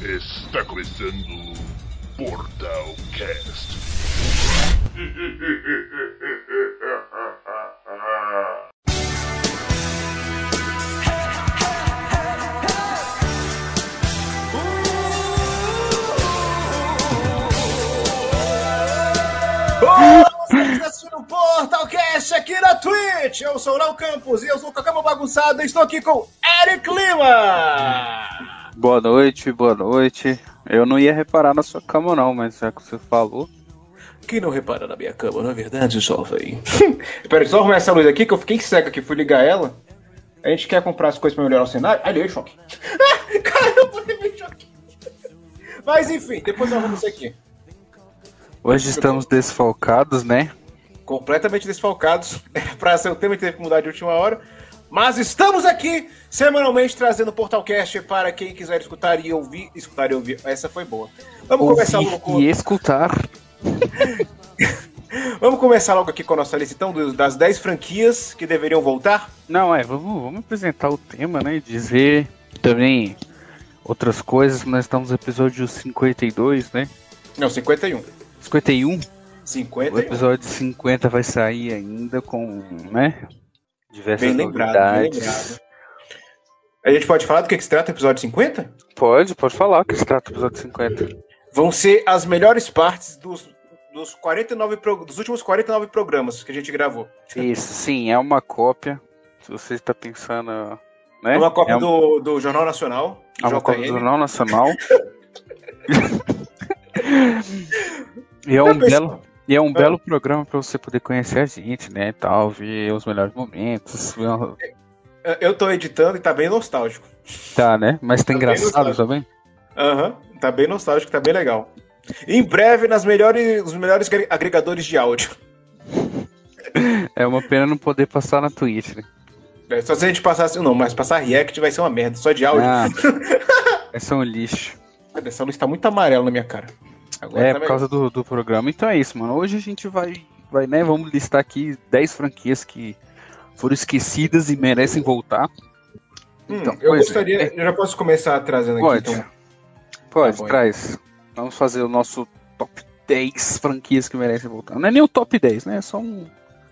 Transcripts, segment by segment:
Está começando o Portal Cast. Estamos assistindo o Portalcast aqui na Twitch. Eu sou o Léo Campos e eu sou o Cacama Bagunçado e estou aqui com Eric Lima. Boa noite, boa noite. Eu não ia reparar na sua cama não, mas já que você falou. Quem não repara na minha cama, não é verdade, jovem? Espera, só arrumar essa luz aqui que eu fiquei cego aqui, fui ligar ela. A gente quer comprar as coisas pra melhorar o cenário. Ai, deu choque. Caramba, levei choque. Mas enfim, depois eu arrumo isso aqui. Hoje estamos desfalcados, né? completamente desfalcados para ser o tema que teve que mudar de última hora. Mas estamos aqui semanalmente trazendo o Portalcast para quem quiser escutar e ouvir. Escutar e ouvir. Essa foi boa. Vamos começar Ouvir logo com... e escutar. Vamos começar logo aqui com a nossa lista então das 10 franquias que deveriam voltar. Não, é, vamos, vamos apresentar o tema, né? Dizer também outras coisas. Nós estamos no episódio 52, né? Não, 51. 51. O 51. episódio 50 vai sair ainda com, né? Diversas Bem lembrado, bem novidades. lembrado. A gente pode falar do que, que se trata o episódio 50? Pode, pode falar que se trata do episódio 50. Vão ser as melhores partes dos, dos, 49 pro- dos últimos 49 programas que a gente gravou. Isso, sim, é uma cópia. Se você está pensando, né? É uma cópia é do, do Jornal Nacional. É uma cópia do JN. Jornal Nacional. e é um belo, e é um Ah. belo programa para você poder conhecer a gente, né? Tal, ver os melhores momentos. uma- Eu tô editando e tá bem nostálgico. Tá, né? Mas tá Tá engraçado também. Aham, tá bem nostálgico, tá bem legal. Em breve, nas melhores, os melhores agre- agregadores de áudio. É uma pena não poder passar na Twitch, né? É, Só se a gente passasse. Não, mas passar React vai ser uma merda, só de áudio. Ah, esse é um lixo. Essa luz tá muito amarela na minha cara. Agora É, tá por causa do, do programa. Então é isso, mano. Hoje a gente vai, vai, né? Vamos listar aqui 10 franquias que foram esquecidas e merecem voltar. Hum, Então, eu é. gostaria. Eu já posso começar trazendo aqui, Pode. então. Pode, Tá traz. Vamos fazer o nosso top 10 franquias que merecem voltar. Não é nem o top 10, né? É só um.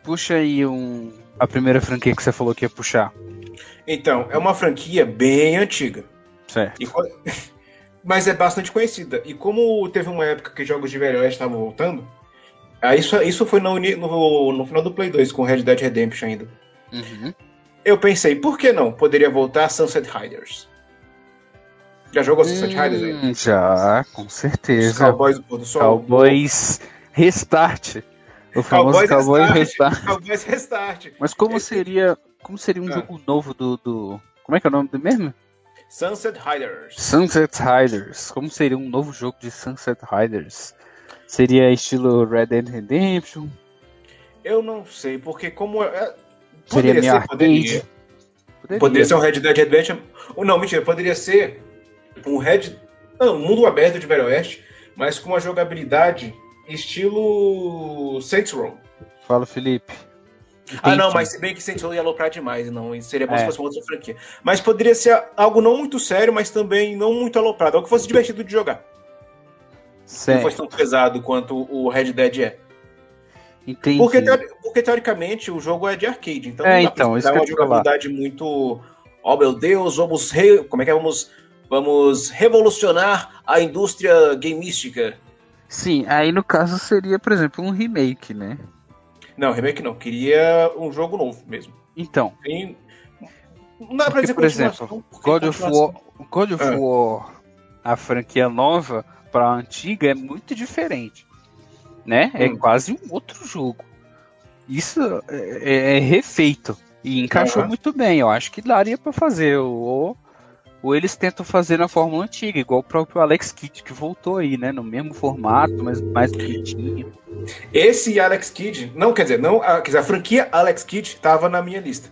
Puxa aí um. A primeira franquia que você falou que ia puxar. Então, é uma franquia bem antiga. Certo. E Mas é bastante conhecida. E como teve uma época que jogos de velho oeste estavam voltando, isso, isso foi no, no, no final do Play 2, com Red Dead Redemption ainda. Uhum. Eu pensei, por que não? Poderia voltar Sunset Riders. Já jogou Sunset Riders aí? Hum, já, com Os certeza. Cowboys do Pôr do Sol? Cowboys Restart. O famoso Cowboys Cowboys Restart. Restart. Cowboys Restart. Mas como Esse- seria. Como seria um Ah. jogo novo do, do. Como é que é o nome do mesmo? Sunset Riders. Sunset Riders. Como seria um novo jogo de Sunset Riders? Seria estilo Red Dead Redemption? Eu não sei, porque como... É, Seria poderia meio ser, poderia. Poderia. Poderia ser um Red Dead Redemption. Ou não, mentira, poderia ser um Red. Não, um mundo aberto de Velho Oeste, mas com uma jogabilidade estilo Saints Row. Fala, Felipe. Ah, não, mas se bem que Saints Row ia aloprar demais, não. e Seria bom se É. fosse uma outra franquia. Mas poderia ser algo não muito sério, mas também não muito aloprado. Algo que fosse divertido de jogar. Não Certo. fosse tão pesado quanto o Red Dead é. Entendi. Porque, porque, teoricamente o jogo é de arcade, então É, não dá então, isso que uma jogabilidade muito. Oh meu Deus, vamos re... como é que é? Vamos, vamos revolucionar a indústria gameística. Sim, aí no caso seria, por exemplo, um remake, né? Não, remake não, queria um jogo novo mesmo. Então, Tem... Não dá pra porque, dizer por exemplo, God of War, God of É. War, a franquia nova pra antiga é muito diferente, né? É Hum. quase um outro jogo. Isso é, é- é refeito e encaixou muito bem. Eu acho que daria pra fazer ou ou eles tentam fazer na fórmula antiga, igual o próprio Alex Kidd que voltou aí, né? No mesmo formato, mas mais bonitinho. Esse e Alex Kidd, não, quer dizer, não, a, quer dizer, a franquia Alex Kidd tava na minha lista.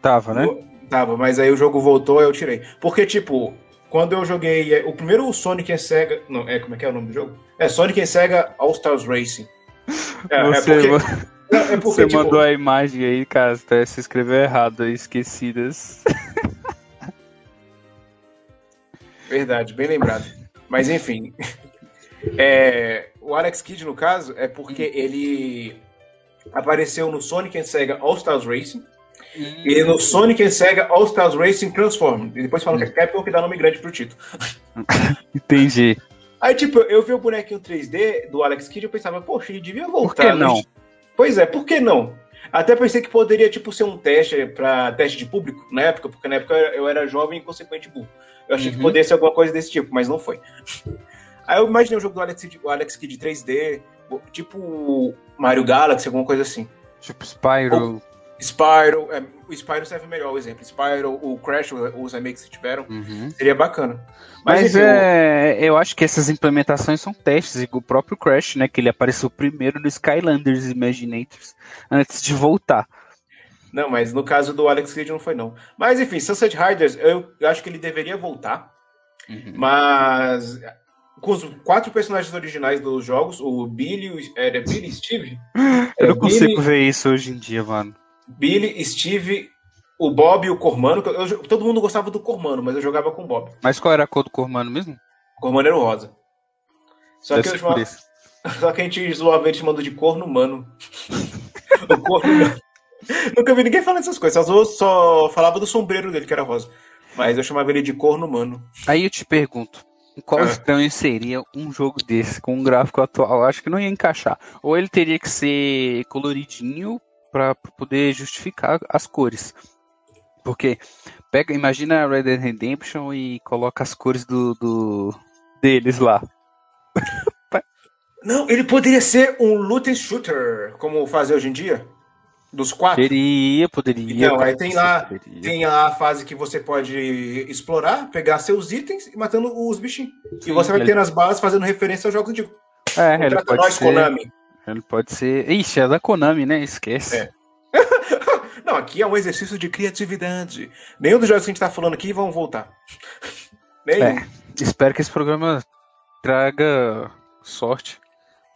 Tava, né? Tava, mas aí o jogo voltou, aí eu tirei. Porque, tipo, quando eu joguei é, o primeiro Sonic and Sega. Não, é como é que é o nome do jogo? É Sonic and Sega All Stars Racing. É, é Você, porque, ma- não, é porque, você tipo, mandou a imagem aí, cara, você se escreveu errado aí, esquecidas. Verdade, bem lembrado. Mas enfim. É, o Alex Kidd, no caso, é porque ele apareceu no Sonic and Sega All Stars Racing e no Sonic and Sega All Stars Racing Transform. E depois falam que é Capcom que dá nome grande pro título. Entendi. Aí, tipo, eu vi o bonequinho 3D do Alex Kidd e eu pensava, poxa, ele devia voltar. Por que não? Mas- Pois é, por que não? Até pensei que poderia, tipo, ser um teste para teste de público na época, porque na época eu era jovem e consequente burro. Eu achei que Uhum. poderia ser alguma coisa desse tipo, mas não foi. Aí eu imaginei o jogo do Alex, Kidd- o Alex Kidd 3D, tipo Mario Galaxy, alguma coisa assim. Tipo, Spyro. Spyro, é, o Spyro serve melhor o exemplo. Spyro, o Crash, os remakes que tiveram, Uhum. seria bacana. Mas, enfim, é, eu acho que essas implementações são testes, igual o próprio Crash, né? Que ele apareceu primeiro no Skylanders Imaginators antes de voltar. Não, mas no caso do Alex Kidd não foi não. Mas enfim, Sunset Riders, eu, eu acho que ele deveria voltar. Uhum. Mas com os quatro personagens originais dos jogos, o Billy, o- era Billy e Steve? Eu É, não consigo Billy, ver isso hoje em dia, mano. Billy, Steve, o Bob e o Cormano. eu- eu- todo mundo gostava do Cormano, mas eu jogava com o Bob. Mas qual era a cor do Cormano mesmo? O Cormano era o rosa. Só Deve que, eu chamava- só que a gente zoava ele chamando de corno humano. o corno humano. Nunca vi ninguém falando essas coisas, só, só falava do sombreiro dele, que era rosa. Mas eu chamava ele de corno humano. Aí eu te pergunto, qual Ah. estranho seria um jogo desse com um gráfico atual? Eu acho que não ia encaixar. Ou ele teria que ser coloridinho pra poder justificar as cores. Porque pega, imagina Red Dead Redemption e coloca as cores do, do deles lá. Não, ele poderia ser um loot and shooter, como fazer hoje em dia. Dos quatro. Poderia, poderia. Então, aí tem lá, Poderia. tem lá a fase que você pode explorar, pegar seus itens e matando os bichinhos. e Sim, você vai ele- ter nas balas fazendo referência aos jogos antigos. É, ele pode nós, ser. Konami. Ele pode ser. Ixi, é da Konami, né? Esquece. É. Não, aqui é um exercício de criatividade. Nenhum dos jogos que a gente tá falando aqui vão voltar. Nenhum. É. Espero que esse programa traga sorte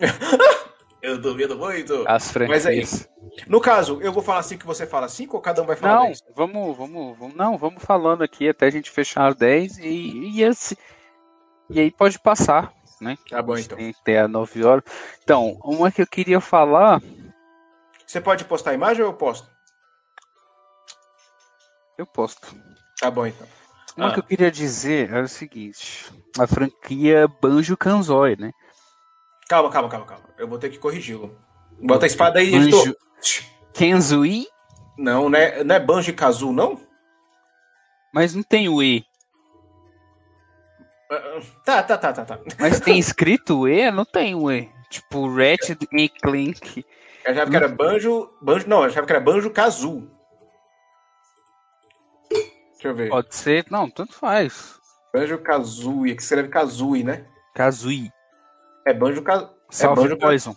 Eu duvido muito. às Mas aí, franquias. No caso, eu vou falar 5 você fala 5 ou cada um vai falar Não, 10? vamos, vamos, vamos, não, vamos falando aqui até a gente fechar as 10 e, e, esse, e aí pode passar, né? Tá bom, então. Tem até 9 horas. Então, uma que eu queria falar, Você pode postar a imagem ou eu posto? eu posto. Tá bom, então. Uma Ah. que eu queria dizer é o seguinte: a franquia Banjo Kazooie, né? Calma, calma, calma, calma. Eu vou ter que corrigi-lo. Bota a espada aí, editor. Banjo Kazooie, Não, não é, não é Banjo e Kazoo, não? mas não tem o E. Tá, tá, tá, tá, tá. Mas tem escrito E? Não tem o E. Tipo, Ratchet e Clank. Eu achava que era Banjo. Banjo. Não, eu achava que era Banjo Kazoo. Deixa eu ver. Pode ser. Não, tanto faz. Banjo Kazooie, que escreve Kazooie, né? Kazooie. É Banjo Kazooie. É Banjo, Poison.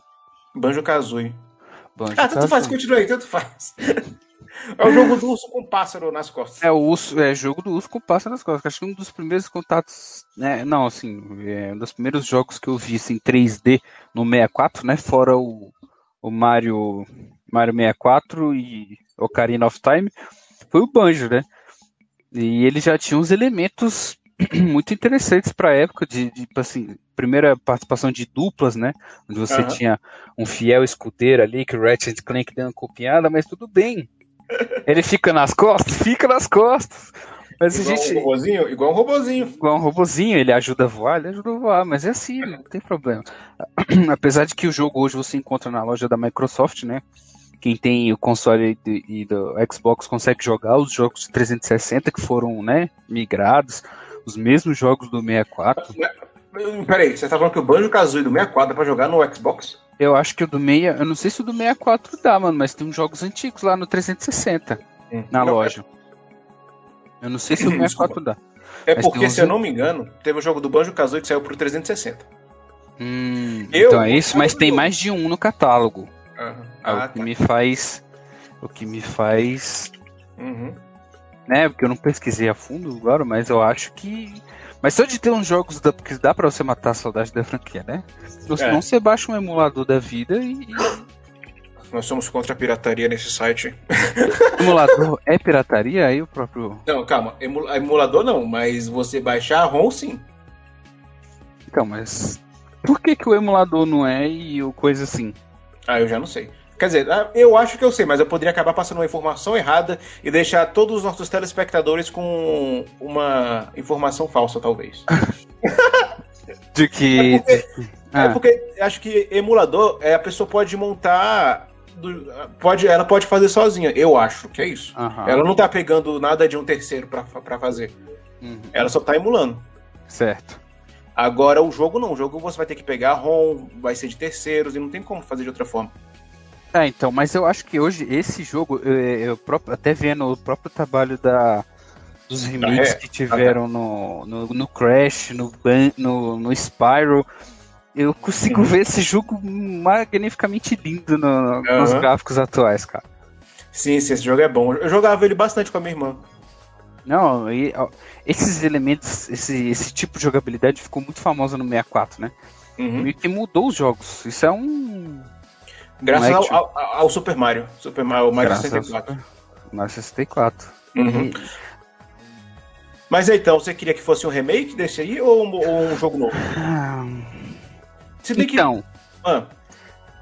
Banjo Kazooie. Banjo Ah, tanto faz, continua aí, tanto faz. É o jogo do urso com pássaro nas costas. É o urso, é jogo do urso com passa nas costas. Acho que um dos primeiros contatos, né? Não, assim, é um dos primeiros jogos que eu vi assim, 3D no 64, né? Fora o, o Mario, Mario 64 e Ocarina of Time, foi o Banjo, né? E ele já tinha uns elementos muito interessantes para a época de, de, assim, primeira participação de duplas, né? Onde você Aham. tinha um fiel escudeiro ali que o Ratchet Clank deu uma copiada, mas tudo bem. Ele fica nas costas? Fica nas costas. Mas a Igual gente. um robozinho, igual um robozinho. Igual um robozinho, ele ajuda a voar, ele ajuda a voar, mas é assim, não tem problema. Apesar de que o jogo hoje você encontra na loja da Microsoft, né? Quem tem o console e, e do Xbox consegue jogar os jogos de 360 que foram, né, migrados, os mesmos jogos do 64. Peraí, você tá falando que o Banjo Kazooie do 64 dá pra jogar no Xbox? Eu acho que o do 6, eu não sei se o do 64 dá, mano, mas tem uns jogos antigos lá no 360 na Não, loja. Eu não sei se o 64 dá. É porque, uns- se eu não me engano, teve o jogo do Banjo Kazooie que saiu pro 360. Hum, Eu- então é isso, mas tem mais de um no catálogo. É Ah, o que tá. me faz. O que me faz. Uhum. Né? Porque eu não pesquisei a fundo agora, mas eu acho que. Mas só de ter uns jogos da, que dá pra você matar a saudade da franquia, né? Ou senão É. você baixa um emulador da vida e. Nós somos contra a pirataria nesse site. Emulador é pirataria? Aí o próprio. Não, calma. emu- Emulador não, mas você baixar a ROM sim. Então, mas. Por que, que o emulador não é e o coisa assim? Ah, eu já não sei. Quer dizer, ah, eu acho que eu sei, mas eu poderia acabar passando uma informação errada e deixar todos os nossos telespectadores com uma informação falsa, talvez. De que. É porque- É Ah, porque acho que emulador, é, a pessoa pode montar. do- pode, ela pode fazer sozinha, eu acho que é isso. aham. Ela não tá pegando nada de um terceiro pra, pra fazer. Uhum, Ela só tá emulando. Certo. Agora o jogo não. O jogo você vai ter que pegar ROM, vai ser de terceiros e não tem como fazer de outra forma. É, então, mas eu acho que hoje esse jogo, eu, eu próprio- até vendo o próprio trabalho da, dos remakes é. que tiveram no, no, no Crash, no, no, no Spyro, eu consigo Uhum. ver esse jogo magnificamente lindo no- nos Aham. gráficos atuais, cara. Sim, sim, esse jogo é bom. Eu jogava ele bastante com a minha irmã. Não, e, ó, esses elementos, esse, esse tipo de jogabilidade ficou muito famoso no 64, né? Uhum. Meio que mudou os jogos. Isso é um. Graças é ao, ao- ao Super Mario. Super Mario, Mario Graças 64. Na 64. Uhum. E- Mas então, você queria que fosse um remake desse aí ou um, ou um jogo novo? Ah, bem que. Então, Ah,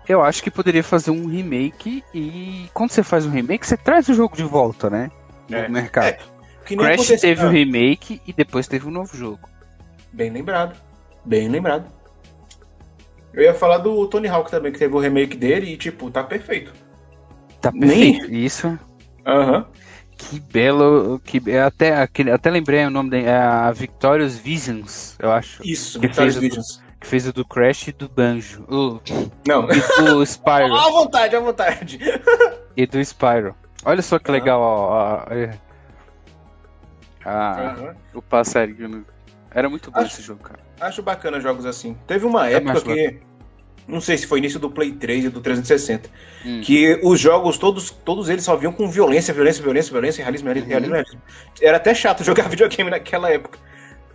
eu acho que poderia fazer um remake e quando você faz um remake, você traz o jogo de volta, né? No É. mercado. É, Crash aconteceu- teve o Ah, remake e depois teve um novo jogo. Bem lembrado. Bem lembrado. Eu ia falar do Tony Hawk também, que teve o remake dele e, tipo, tá perfeito. Tá Nem- perfeito. Isso. Aham. Que belo. Que, eu até, aquele- até lembrei o nome da é a Victorious Visions, eu acho. Isso, Que Victorious Visions. Que fez o do Crash e do Banjo. O, Não. e do Spyro. à vontade, à vontade. e do Spyro. Olha só que legal, ó. ó, é. Ah, Aham. o passarinho. no- Era muito bom Acho- esse jogo, cara. Acho bacana jogos assim. Teve uma É época que. Não sei se foi início do Play 3 e do 360. Hum. Que os jogos, todos, todos eles só vinham com violência, violência, violência, violência, realismo, realismo, Uhum. realismo, realismo. Era até chato jogar videogame naquela época.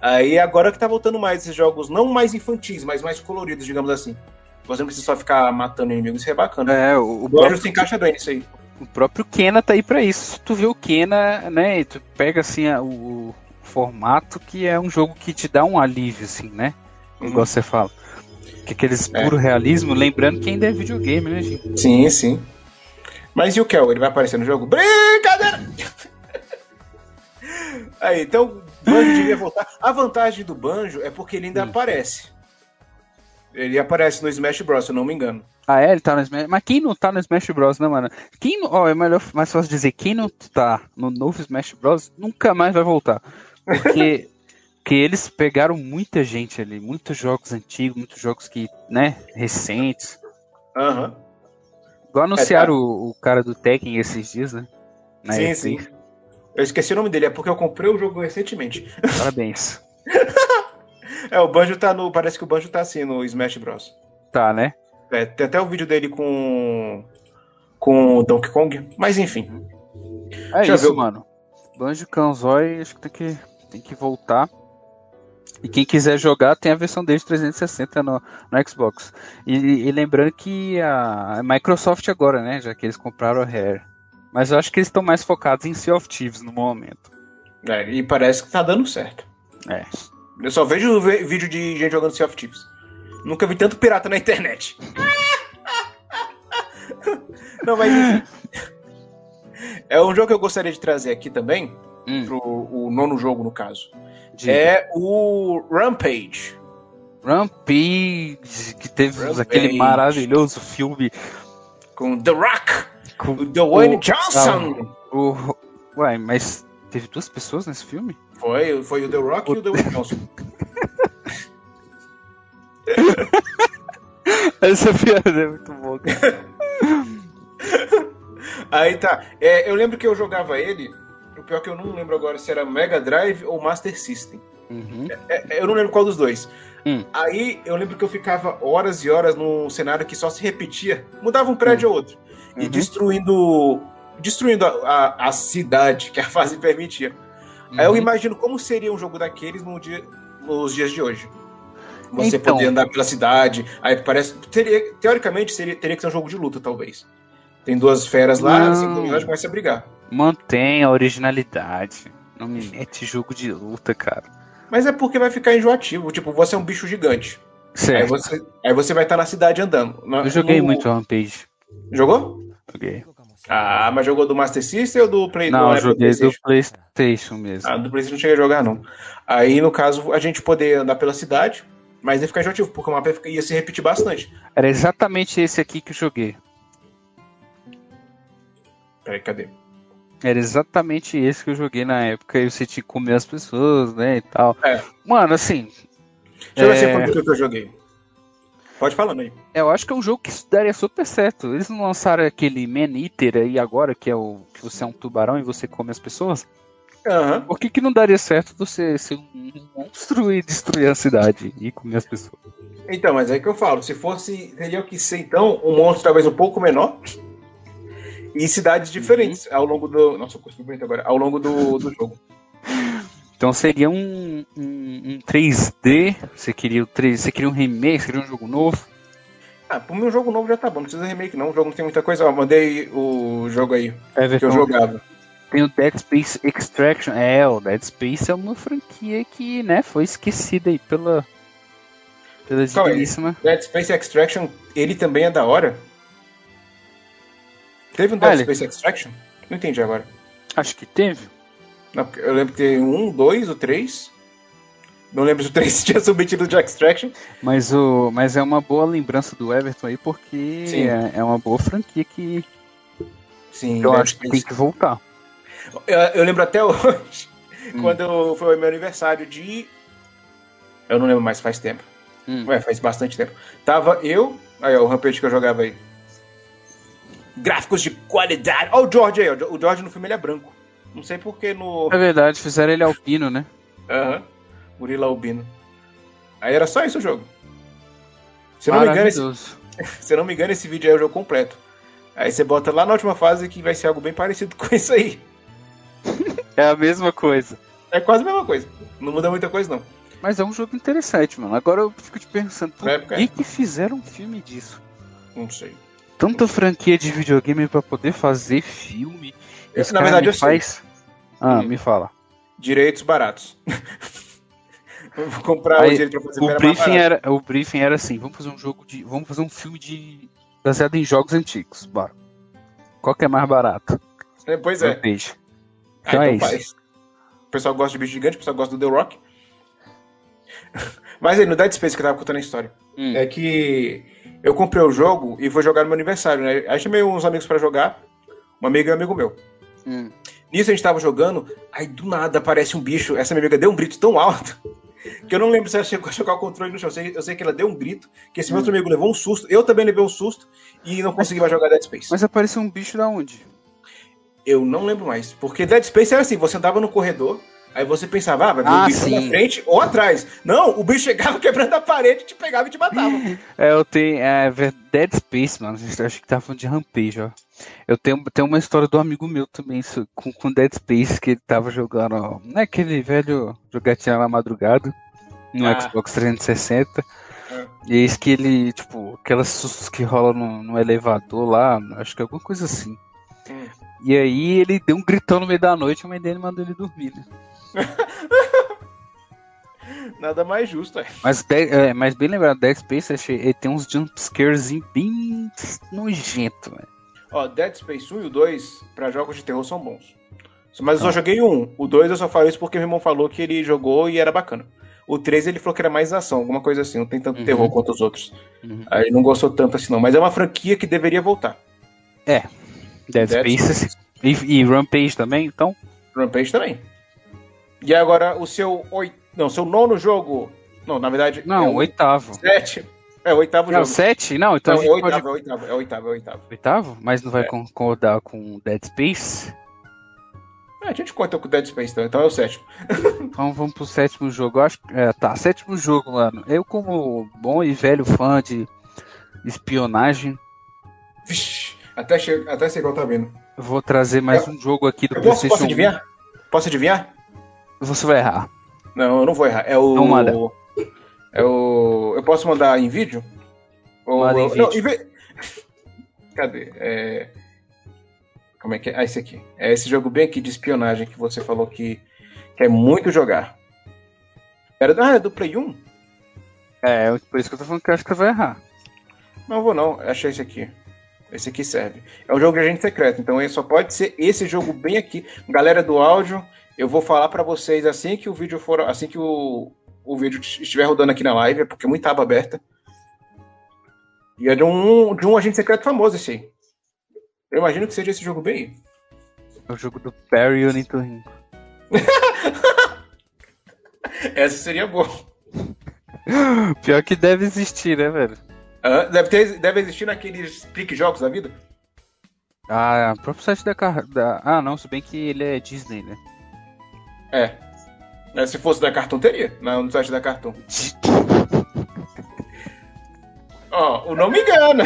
Aí agora que tá voltando mais esses jogos, não mais infantis, mas mais coloridos, digamos assim. Você não precisa só ficar matando inimigos, isso é bacana. É, o, o próprio, se encaixa bem nisso aí. o próprio Kena tá aí pra isso. Tu vê o Kena, né, e tu pega assim a- o formato que é um jogo que te dá um alívio, assim, né? Uhum. Igual você fala. Que aqueles É. puro realismo, lembrando que ainda é videogame, né, gente? Sim, sim. Mas e o Kel? Ele vai aparecer no jogo? Brincadeira! Aí, então, Banjo devia voltar. A vantagem do Banjo é porque ele ainda Hum. aparece. Ele aparece no Smash Bros, se eu não me engano. Ah, é, ele tá no Smash. Mas quem não tá no Smash Bros, né, mano? Quem não. Ó, é melhor, mais fácil dizer, quem não tá no novo Smash Bros nunca mais vai voltar. Porque. porque eles pegaram muita gente ali, muitos jogos antigos, muitos jogos que, né, recentes. Aham. Igual anunciaram É, tá. o, o cara do Tekken esses dias, né? Na Sim, E3. sim. Eu esqueci o nome dele, é porque eu comprei o jogo recentemente. Parabéns. É, o Banjo tá no. Parece que o Banjo tá assim no Smash Bros. Tá, né? É, tem até o vídeo dele com. com o Donkey Kong. Mas enfim. É Deixa eu isso, ver o- mano. Banjo Kanzoi, acho que tem que, tem que voltar. E quem quiser jogar, tem a versão dele de 360 no, no Xbox. E, e lembrando que a Microsoft agora, né? Já que eles compraram a Rare. Mas eu acho que eles estão mais focados em Sea of Thieves no momento. É, e parece que tá dando certo. É. Eu só vejo ve- vídeo de gente jogando Sea of Thieves. Nunca vi tanto pirata na internet. Não, mas. É um jogo que eu gostaria de trazer aqui também, Hum, pro o nono jogo no caso. diga. É o Rampage. Rampage, que teve Rampage. aquele maravilhoso filme Com The Rock, com o Dwayne o- Johnson. o. Ué, mas teve duas pessoas nesse filme? Foi, foi o The Rock e o Dwayne Johnson. Essa piada é muito boa. cara. Aí tá. É, eu lembro que eu jogava ele. Pior é que eu não lembro agora se era Mega Drive ou Master System. Uhum. É, eu não lembro qual dos dois. Hum. Aí eu lembro que eu ficava horas e horas num cenário que só se repetia, mudava um prédio ou outro. E Uhum. destruindo. Destruindo a, a, a cidade que a fase permitia. Aí eu Uhum. imagino como seria um jogo daqueles no dia, nos dias de hoje. Você Então. poder andar pela cidade. Aí parece. Teria, teoricamente seria, teria que ser um jogo de luta, talvez. Tem duas feras lá, minutos começa a brigar. Mantém a originalidade. Não me mete jogo de luta, cara. Mas é porque vai ficar enjoativo. Tipo, você é um bicho gigante. Aí Certo. você, aí você vai estar na cidade andando. Na- Eu joguei no- muito Rampage. Jogou? Joguei. Ah, mas jogou do Master System ou do Play Não, do joguei do PlayStation? PlayStation mesmo. Ah, do PlayStation não cheguei a jogar, não. Aí, no caso, a gente poder andar pela cidade, mas ia ficar enjoativo, porque o mapa ia se repetir bastante. Era exatamente esse aqui que eu joguei. Peraí, cadê? Era exatamente esse que eu joguei na época. E você tinha que comer as pessoas, né? E tal. É. Mano, assim. Deixa eu ver se É. foi o que eu joguei. Pode falando aí. Eu acho que é um jogo que daria super certo. Eles não lançaram aquele Man Eater aí agora, que é o que você é um tubarão e você come as pessoas? Aham. Por que, que não daria certo você ser um monstro e destruir a cidade e comer as pessoas? Então, mas é que eu falo, se fosse, teria que ser então um monstro talvez um pouco menor e cidades diferentes ao longo do. Nossa, eu consegui bonito agora. Ao longo do, do jogo. Então seria um, um, um 3D. Você queria, o 3, você queria um remake, você queria um jogo novo. Ah, pro meu jogo novo já tá bom, não precisa de remake não, o jogo não tem muita coisa. Ó, mandei o jogo aí que eu jogava. Tem o Dead Space Extraction. É, o Dead Space é uma franquia que, né, foi esquecida aí pela. Pela Calma aí. digníssima. Dead Space Extraction, ele também é da hora. Teve um Dead. Space Extraction? Não entendi agora. Acho que teve. Não, eu lembro que tem um, dois, o três. Não lembro se o três tinha submetido de Extraction. Mas, o, mas é uma boa lembrança do Everton aí, porque Sim. é, é uma boa franquia que Sim, eu acho que tem que voltar. Eu, eu lembro até hoje, Hum. quando foi o meu aniversário de. Eu não lembro mais, faz tempo. Hum. Ué, faz bastante tempo. Tava eu. Aí, ó, o Rampage que eu jogava aí. Gráficos de qualidade. Ó, o George aí. O George no filme ele é branco. Não sei porque no. É verdade, fizeram ele alpino, né? Aham. Gorila Albino. Aí era só isso o jogo. Se não me engano, esse, se não me engano, esse vídeo aí é o jogo completo. Aí você bota lá na última fase que vai ser algo bem parecido com isso aí. É a mesma coisa. É quase a mesma coisa. Não muda muita coisa, não. Mas é um jogo interessante, mano. Agora eu fico te pensando, por que, é. que fizeram um filme disso? Não sei. Tanta franquia de videogame pra poder fazer filme. Eu- Esse na verdade, me eu sei. faz. Ah, Hum. me fala. Direitos baratos. Eu Vou comprar Aí, o direito pra fazer O briefing, era, o briefing era assim: vamos fazer um jogo de. Vamos fazer um filme de. baseado em jogos antigos. Bora. Qual que é mais barato? É, Pois é. Rampage. Ah, Então é então isso. faz. O pessoal gosta de bicho gigante, o pessoal gosta do The Rock. Mas aí, no Dead Space que eu tava contando a história. Hum. É que eu comprei o jogo e fui jogar no meu aniversário, né? Aí chamei uns amigos pra jogar, um amigo e um amigo meu. Hum. Nisso a gente tava jogando, aí do nada aparece um bicho. Essa minha amiga deu um grito tão alto que eu não lembro se ela chegou a jogar o controle no chão. Eu sei, eu sei que ela deu um grito, que esse meu outro amigo levou um susto. Eu também levei um susto e não consegui mais jogar Dead Space. Mas apareceu um bicho da onde? Eu não lembro mais. Porque Dead Space era assim: você andava no corredor, aí você pensava, ah, vai vir Ah, um bicho sim. na frente ou atrás. Não, o bicho chegava quebrando a parede, te pegava e te matava. É, eu tenho. É, Dead Space, mano. Acho que tava falando de Rampage, ó. Eu tenho, tenho uma história do amigo meu também isso, com, com Dead Space que ele tava jogando. ó, Não é aquele velho jogatina na madrugada no Ah. Xbox 360. É. E eis que ele, tipo, aquelas sustos que rolam no, no elevador lá, acho que é alguma coisa assim. Hum. E aí ele deu um gritão no meio da noite, a mãe dele mandou ele dormir, né? Nada mais justo, é. Mas, é, mas bem lembrado, Dead Space, ele tem uns jumpscares bem nojento, velho. Ó, Dead Space 1 e o 2, pra jogos de terror, são bons. Mas eu só Ah. joguei 1. O 2 eu só falo isso porque meu irmão falou que ele jogou e era bacana. O 3 ele falou que era mais ação, alguma coisa assim, não tem tanto Uhum. terror quanto os outros. Uhum. Aí não gostou tanto assim não, mas é uma franquia que deveria voltar. Dead, Dead Space e, e Rampage também, então. Rampage também. E agora o seu oit... não, seu nono jogo. Não, na verdade Não, é o oitavo. sete. É o oitavo Não, jogo. sete? Não, então Não, é gente o pode. oitavo, é oitavo, é oitavo, é oitavo. Oitavo? Mas não vai É. concordar com Dead Space? É, a gente conta com o Dead Space, então, então é o sétimo. Então vamos pro sétimo jogo. Eu acho que. É, tá, sétimo jogo, mano. Eu, como bom e velho fã de espionagem, Vixe, até, che... até sei qual tá vendo. vou trazer mais um jogo aqui do Eu posso, PlayStation posso adivinhar? Posso adivinhar? 1. Você vai errar. Não, eu não vou errar. É o. Não manda. É o. Eu posso mandar em vídeo? Ou Manda em eu- Não, vídeo. em ve- Cadê? É... Como é que é? Ah, esse aqui. É esse jogo bem aqui de espionagem que você falou que quer muito jogar. Era, ah, é do Play 1? É, por isso que eu tô falando que eu acho que você vai errar. Não vou não, achei esse aqui. Esse aqui serve. É um jogo de agente secreto, então ele só pode ser esse jogo bem aqui. Galera do áudio, eu vou falar para vocês assim que o vídeo for, assim que o, o vídeo estiver rodando aqui na live, é porque é muita aba aberta. E é de um, de um agente secreto famoso esse aí. Eu imagino que seja esse jogo bem. É o jogo do Perry e o Nitorrinco. Essa seria boa. Pior que deve existir, né, velho? Ah, deve, ter, deve existir naqueles clique jogos da vida. Ah, o próprio site da, da. Ah, não, se bem que ele é Disney, né? É. É, Se fosse da Cartoon, teria. Não, no site da Cartoon. Ó, o nome engana.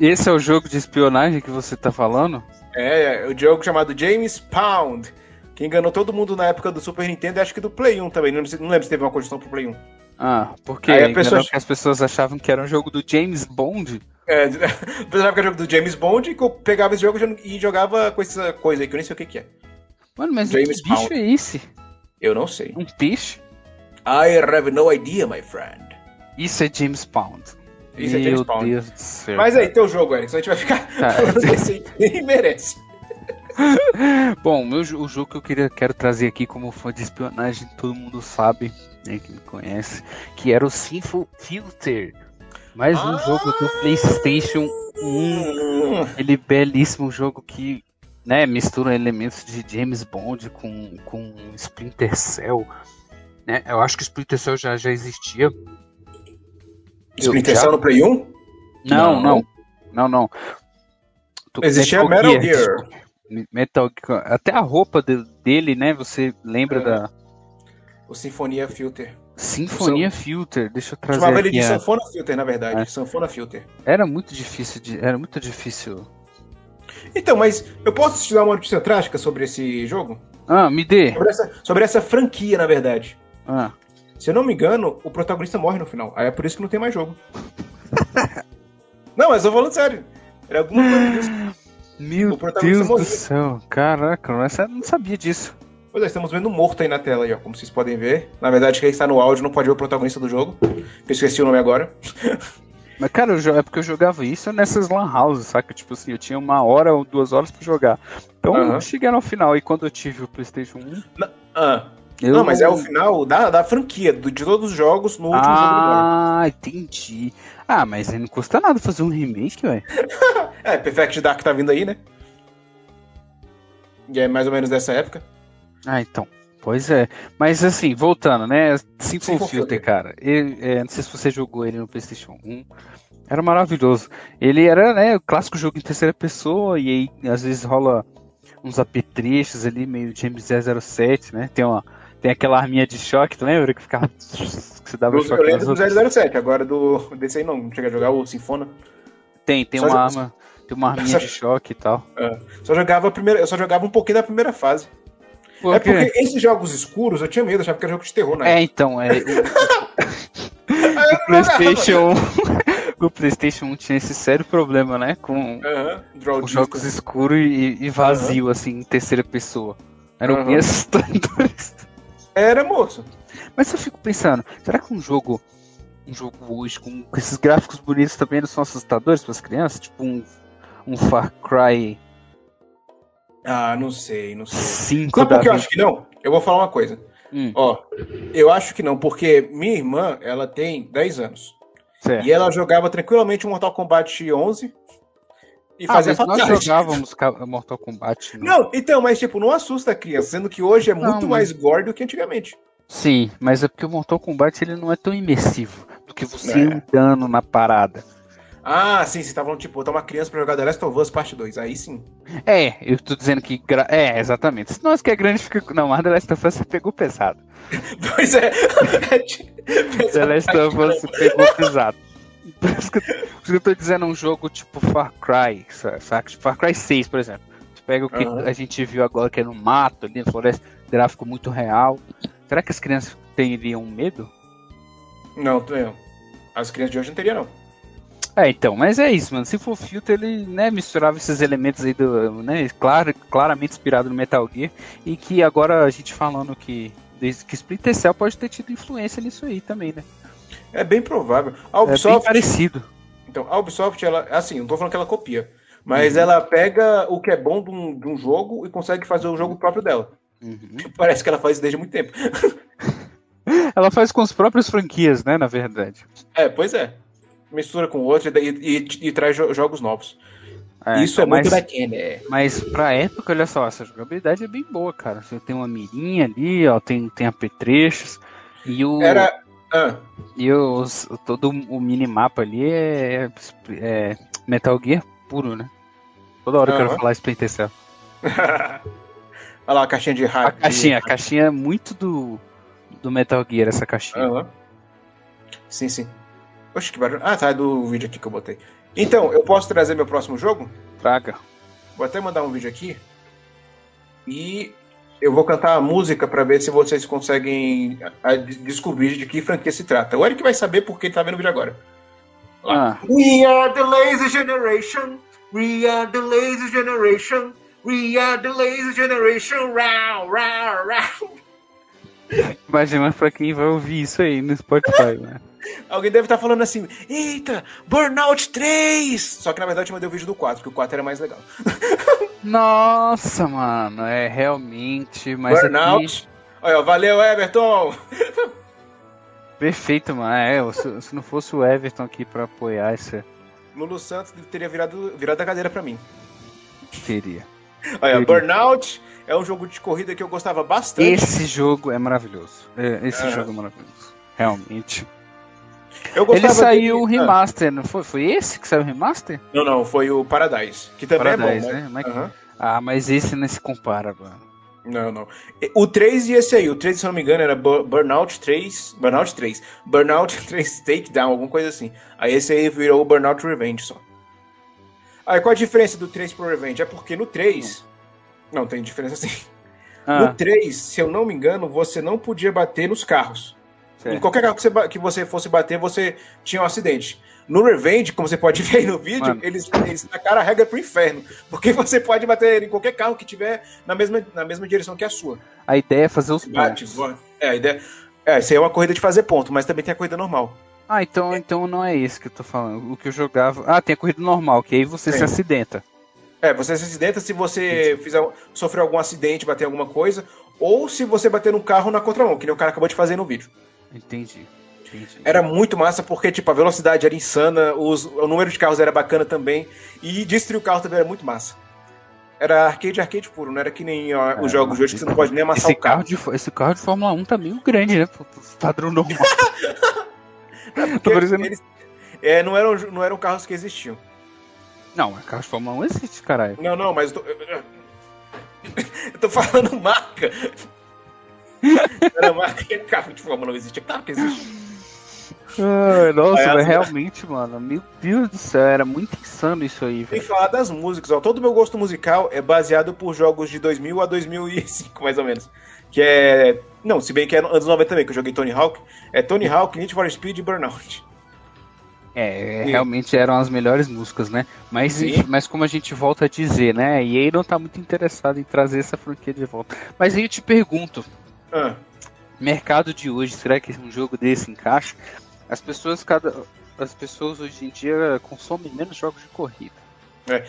Esse é o jogo de espionagem que você tá falando? É, é o jogo chamado James Pound. Que enganou todo mundo na época do Super Nintendo e acho que do Play 1 também. Não, lembro se- não lembro se teve uma condição pro Play 1. Ah, porque Aí a enganou pessoa- que as pessoas achavam que era um jogo do James Bond. É, pensava que era o jogo do James Bond e que eu pegava esse jogo e jogava com essa coisa aí que eu nem sei o que, que é. Mano, mas James que bicho Bond. é esse? Eu não sei. Um peixe? I have no idea, my friend. Isso é James Pound. Isso é Meu James Pound. Deus do céu. Mas aí, teu jogo, Eric, senão a gente vai ficar Tá. falando nem merece. Bom, meu, o jogo que eu queria, quero trazer aqui como fã de espionagem, todo mundo sabe, né, que me conhece, que era o Sinful Filter. Mais um Ah! jogo do PlayStation 1. Hum, Ele belíssimo jogo que né, mistura elementos de James Bond com, com Splinter Cell. Né? Eu acho que Splinter Cell já, já existia. Splinter já- Cell no Play 1? Não, Não. não. Não, não. Tu- Existia Metal Gear. desculpa. Metal Gear. Até a roupa de- dele, né? Você lembra É. da O Sinfonia Filter. Sinfonia Filter? Deixa eu trazer Chamava ele aqui. de a- Sanfona Filter, na verdade. É. Sanfona Filter. Era muito difícil de. Era muito difícil. Então, mas eu posso te dar uma notícia trágica sobre esse jogo? Ah, me dê. Sobre essa, sobre essa franquia, na verdade. Ah, Se eu não me engano, o protagonista morre no final. Aí é por isso que não tem mais jogo. não, mas eu falando sério. Era alguma coisa meu Deus do morreu. céu. Caraca, eu não sabia disso. Pois é, estamos vendo morto aí na tela aí, ó, como vocês podem ver. Na verdade, quem está no áudio não pode ver o protagonista do jogo. que Eu esqueci o nome agora. Mas, cara, eu é porque eu jogava isso nessas lan houses, saca? Tipo assim, eu tinha uma hora ou duas horas pra jogar. Então Aham. eu cheguei no final e quando eu tive o PlayStation 1. Ah, Eu... Não, mas é o final da, da franquia, do- de todos os jogos no último jogo do ano. Ah, entendi. Ah, mas não custa nada fazer um remake, velho. É, Perfect Dark tá vindo aí, né? E é mais ou menos dessa época. Ah, então. Pois é. Mas assim, voltando, né? Simple Simple Filter, cara. Ele- é, não sei se você jogou ele no PlayStation 1. Era maravilhoso. Ele era, né, o clássico jogo em terceira pessoa, e aí às vezes rola uns apetrechos ali, meio James 007, né? Tem, uma, tem aquela arminha de choque, tu lembra? Que ficava. Que você dava Eu, choque eu lembro do outras. 007, agora do desse aí não, não chega a jogar o Sinfona. Tem, tem Só uma arma. Tem uma arminha Só- de choque e tal. É. Só jogava primeira, eu só jogava um pouquinho da primeira fase. Por é porque esses jogos escuros eu tinha medo, achava que era jogo de terror, né? É, então, é. O. PlayStation 1. o PlayStation 1 tinha esse sério problema, né? Com os jogos escuros e, e vazio, assim, em terceira pessoa. Eram Aham. bem assustadores. Era, moço. Mas eu fico pensando, será que um jogo. Um jogo hoje com, com esses gráficos bonitos também não são assustadores para as crianças? Tipo um, um Far Cry Ah, não sei, não sei. 5 Sabe por que eu acho que não? Eu vou falar uma coisa. Hum, Ó, eu acho que não, porque minha irmã, ela tem 10 anos. certo. E ela jogava tranquilamente o Mortal Kombat 11 e Ah, fazia mas nós fatality. jogávamos Mortal Kombat. né? Não, então, mas tipo, não assusta a criança, sendo que hoje é Não, muito mas- mais gore do que antigamente. Sim, mas é porque o Mortal Kombat ele não é tão imersivo do que você É. andando na parada. Ah, sim, você tá falando, tipo, botar uma criança pra jogar The Last of Us Parte 2, aí sim. É, eu tô dizendo que. gra- É, exatamente. Se nós que é grande fica. Não, mas The Last of Us você pegou pesado. Pois é. The Last of Us você pegou pesado. Por isso, que, eu- tô dizendo um jogo tipo Far Cry, sa- saca? Tipo Far Cry 6, por exemplo. Você pega o que Aham. a gente viu agora que é no mato, ali na floresta, gráfico muito real. Será que as crianças teriam medo? Não, não. As crianças de hoje não teriam, não. É, então, mas é isso, mano. Se for filtro, ele né, misturava esses elementos aí do. Né, claro, claramente inspirado no Metal Gear. E que agora a gente falando que. Desde que Splinter Cell pode ter tido influência nisso aí também, né? É bem provável. A É bem Ubisoft, parecido. então, a Ubisoft, ela, assim, não tô falando que ela copia, mas ela pega o que é bom de um, de um jogo e consegue fazer o jogo próprio dela. Uhum. Parece que ela faz desde muito tempo. Ela faz com as próprias franquias, né? Na verdade. É, pois é. Mistura com outro e, e- e traz jo- jogos novos. É, isso é então, muito mas, bacana. é. mas pra época, olha só, essa jogabilidade é bem boa, cara. Você tem uma mirinha ali, ó, tem, tem apetrechos. E o. Era. Ah, E os, todo o minimapa ali é, é Metal Gear puro, né? Toda hora eu quero falar Splinter Cell. Olha lá a caixinha de A rádio. caixinha, a caixinha é muito do, do Metal Gear, essa caixinha. Aham. Sim, sim. Oxe, que barulho. Ah, tá, é do vídeo aqui que eu botei. Então, eu posso trazer meu próximo jogo? Traga. Vou até mandar um vídeo aqui. E eu vou cantar a música pra ver se vocês conseguem a- a de- descobrir de que franquia se trata. O Eric vai saber porque ele tá vendo o vídeo agora. Ah, We are the lazy generation. We are the lazy generation. We are the lazy generation. Row, row, row. imagina pra quem vai ouvir isso aí no Spotify, né? Alguém deve estar falando assim: Eita, Burnout 3! Só que na verdade eu mandei o vídeo do 4, porque o 4 era mais legal. Nossa, mano, é realmente, mas Burnout. aqui, Olha, valeu, Everton! perfeito, mano. É, se, se não fosse o Everton aqui pra apoiar essa, Lulu Santos teria virado, virado a cadeira pra mim. teria. Olha, Teria. Burnout é um jogo de corrida que eu gostava bastante. Esse jogo é maravilhoso. É, Esse Aham. jogo é maravilhoso. Realmente. Ele saiu o Ah, remaster, não foi? Foi esse que saiu o remaster? não, não, foi o Paradise, que também Paradise, é bom, né? né? Mas- Aham. Ah, mas esse não se compara, mano. Não, não. O 3 e esse aí, o 3, se eu não me engano, era Bu- Burnout 3. Burnout 3. Burnout 3 Takedown, alguma coisa assim. Aí esse aí virou o Burnout Revenge só. Aí qual a diferença do 3 pro Revenge? É porque no 3. Não, tem diferença sim. No Ah, 3, se eu não me engano, você não podia bater nos carros. Em qualquer carro que você, que você fosse bater, você tinha um acidente. No Revenge, como você pode ver aí no vídeo, Mano. eles, eles tacaram a regra pro inferno. Porque você pode bater em qualquer carro que tiver na mesma, na mesma direção que a sua. A ideia é fazer os Bate, pontos. voa. É, a ideia. É, isso aí é uma corrida de fazer ponto, mas também tem a corrida normal. Ah, então, então não é esse que eu tô falando. O que eu jogava. Ah, tem a corrida normal, que aí você se Tem. acidenta. É, você se acidenta se você fizer, sofrer algum acidente, bater alguma coisa, ou se você bater num carro na contramão, que nem o cara acabou de fazer no vídeo. Entendi. Entendi. Era muito massa porque, tipo, a velocidade era insana, os, o número de carros era bacana também, e destruir o carro também era muito massa. Era arcade, arcade puro, não era que nem ó, os É, jogos de hoje que você não pode nem amassar Esse o carro. carro, de, esse carro de Fórmula 1 tá meio grande, né? pro- pro Padrão normal. Porque Tô parecendo- eles- é, não, eram, não eram carros que existiam. Não, carro de Fórmula 1 existe, caralho. Não, não, mas eu tô, eu tô falando marca. Era marca que carro de Fórmula não existe. É claro que existe. Ah, nossa, mas as- realmente, mano, meu Deus do céu, era muito insano isso aí, Tem velho. que falar das músicas, ó. Todo meu gosto musical é baseado por jogos de 2000 a 2005, mais ou menos. Que é. Não, se bem que é anos 90 também, que eu joguei Tony Hawk. É Tony Hawk, Need for Speed e Burnout. É, Sim. realmente eram as melhores músicas, né? Mas, Sim. mas como a gente volta a dizer, né? E aí não tá muito interessado em trazer essa franquia de volta. Mas aí eu te pergunto, Ah, mercado de hoje, será que um jogo desse encaixa? As pessoas cada as pessoas hoje em dia consomem menos jogos de corrida.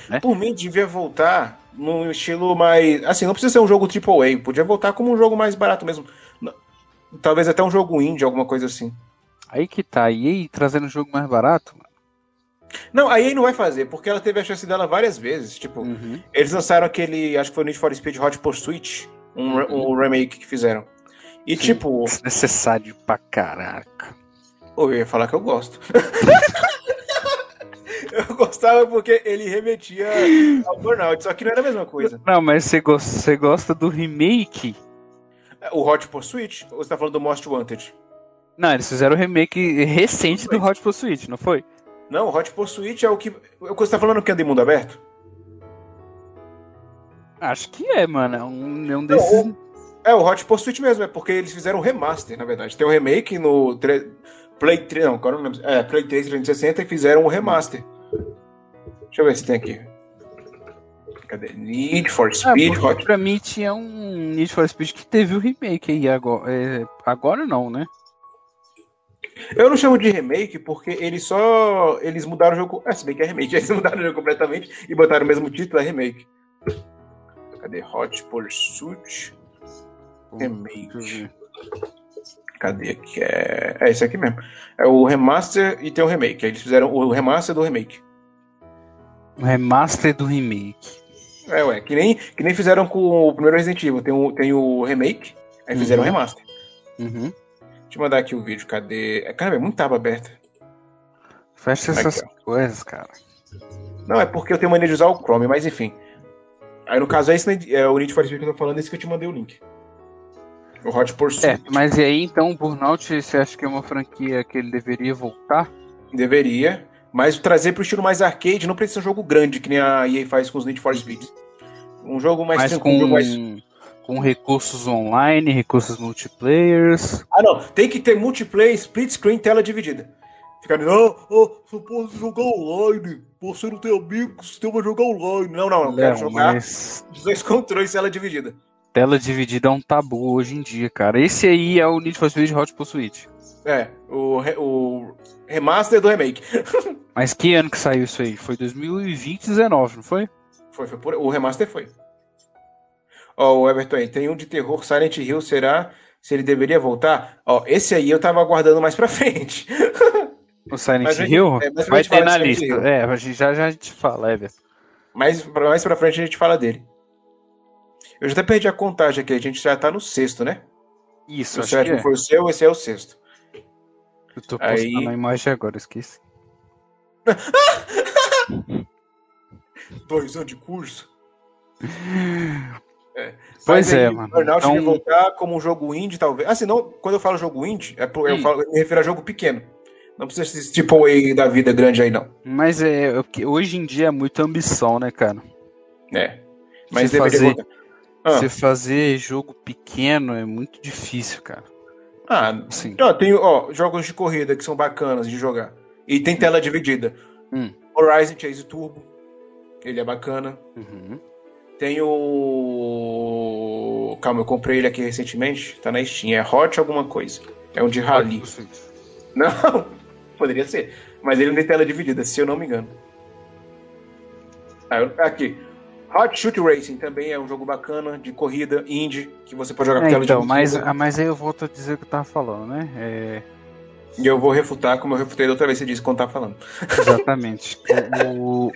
Né? Por mim, devia voltar num estilo mais. Assim, não precisa ser um jogo AAA, podia voltar como um jogo mais barato mesmo. Talvez até um jogo indie, alguma coisa assim. Aí que tá, e aí trazendo um jogo mais barato? mano? Não, a EA não vai fazer, porque ela teve a chance dela várias vezes. Tipo, Uhum. eles lançaram aquele, acho que foi o Need for Speed Hot Pursuit, um, re- um remake que fizeram. E Sim. tipo, Desnecessário pra caraca. eu ia falar que eu gosto. eu gostava porque ele remetia ao Burnout, só que não era a mesma coisa. Não, mas você gosta, você gosta do remake? O Hot Pursuit, ou você tá falando do Most Wanted? Não, eles fizeram o remake recente do Hot Pursuit, não foi? Não, o Hot Pursuit é o que. Que você tá falando que anda em mundo aberto? Acho que é, mano. É um, é um desses. o- É, o Hot Pursuit mesmo, é porque eles fizeram um remaster, na verdade. Tem um remake no tre- Play 3, não, agora não lembro. É, Play 3 360 e fizeram um remaster. Deixa eu ver se tem aqui. Cadê? Need for Ah, Speed porque Hot. pra mim tinha um Need for Speed que teve o remake aí agora. é, agora não, né? Eu não chamo de remake porque eles só. Eles mudaram o jogo. É, se bem que é remake. Eles mudaram o jogo completamente e botaram o mesmo título, é remake. Cadê? Hot Pursuit Remake. Ver. Cadê aqui? É, é esse aqui mesmo. É o remaster e tem o remake. Aí eles fizeram o remaster do remake. O remaster do remake. É, ué. Que nem, que nem fizeram com o primeiro Resident Evil. Tem o, tem o remake, aí fizeram o Uhum. remaster. Uhum. Deixa eu mandar aqui o vídeo. Cadê? É, Cara, é muita aba aberta. Fecha Aqui, essas coisas, cara. Não, é porque eu tenho mania de usar o Chrome, mas enfim. Aí no caso é, esse, né, é o Need for Speed que eu tô falando, esse que eu te mandei o link. O Hot Pursuit. É, mas e aí então o Burnout, você acha que é uma franquia que ele deveria voltar? Deveria. Mas trazer pro estilo mais arcade, não precisa ser um jogo grande, que nem a EA faz com os Need for Speed. Um jogo mais Mas tranquilo, com, mais... com recursos online, recursos multiplayers. Ah, não. Tem que ter multiplayer, split screen, tela dividida. Ficar, não, oh, só posso jogar online. Você não tem amigos, você vai jogar online. Não, não, eu quero jogar mas os dois controles, tela dividida. tela dividida é um tabu hoje em dia, cara. Esse aí é o Need for Speed Hot Pursuit. É, o, re- o remaster do remake. Mas que ano que saiu isso aí? Foi 2020, 19, não foi? Foi, foi por... O remaster foi. Ó, o Everton aí, tem um de terror, Silent Hill, será se ele deveria voltar? Ó, esse aí eu tava aguardando mais pra frente. O Silent Mas Hill? é, mas Vai ter na lista. Hill. É, a gente, já já a gente fala, Everton. mais, pra- mais pra frente a gente fala dele. Eu já até perdi a contagem aqui, a gente já tá no sexto, né? Isso, o sétimo é. foi o seu, esse é o sexto. Eu tô Aí- postando a imagem agora, esqueci. Dois anos de curso. É. Pois Mas é, aí, mano. Burnout Então- voltar como um jogo indie, talvez. Ah, se não, quando eu falo jogo indie, é eu, falo, eu me refiro a jogo pequeno. Não precisa ser tipo aí da vida grande aí, não. Mas é, hoje em dia é muita ambição, né, cara? É. Mas Você deveria fazer-. Ah, Você fazer jogo pequeno é muito difícil, cara. ah, Assim. ó, tem ó, jogos de corrida que são bacanas de jogar. E tem tela dividida. Hum. Horizon Chase Turbo. Ele é bacana. Uhum. Tem o. Calma, eu comprei ele aqui recentemente. Tá na Steam. É Hot alguma coisa. É um de rally. Não, poderia ser. Mas ele não tem tela dividida, se eu não me engano. Ah, aqui. Hot Shoot Racing também é um jogo bacana de corrida indie que você pode jogar com É, tela então, mas, dividida. ah, mas aí eu volto a dizer o que eu tava falando, né? É, E eu vou refutar como eu refutei da outra vez você disse quando tava falando. exatamente. o,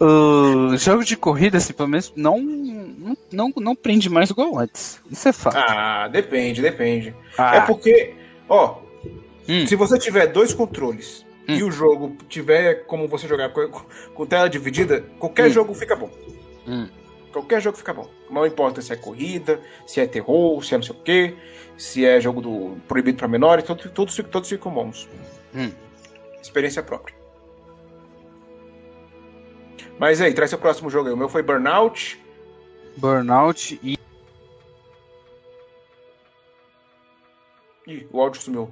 o, o jogo de corrida, assim, pelo menos, não, não, não, não prende mais igual antes. Isso é fato. Ah, depende, depende. Ah, É porque, ó, hum, se você tiver dois controles Hum. e o jogo tiver como você jogar com, com tela dividida, qualquer Hum. jogo fica bom. hum. Qualquer jogo fica bom. Não importa se é corrida, se é terror, se é não sei o quê, se é jogo do proibido para menores, todos, todos, todos ficam bons. Hum. Experiência própria. Mas aí, traz seu próximo jogo aí. O meu foi Burnout. Burnout e. Ih, o áudio sumiu.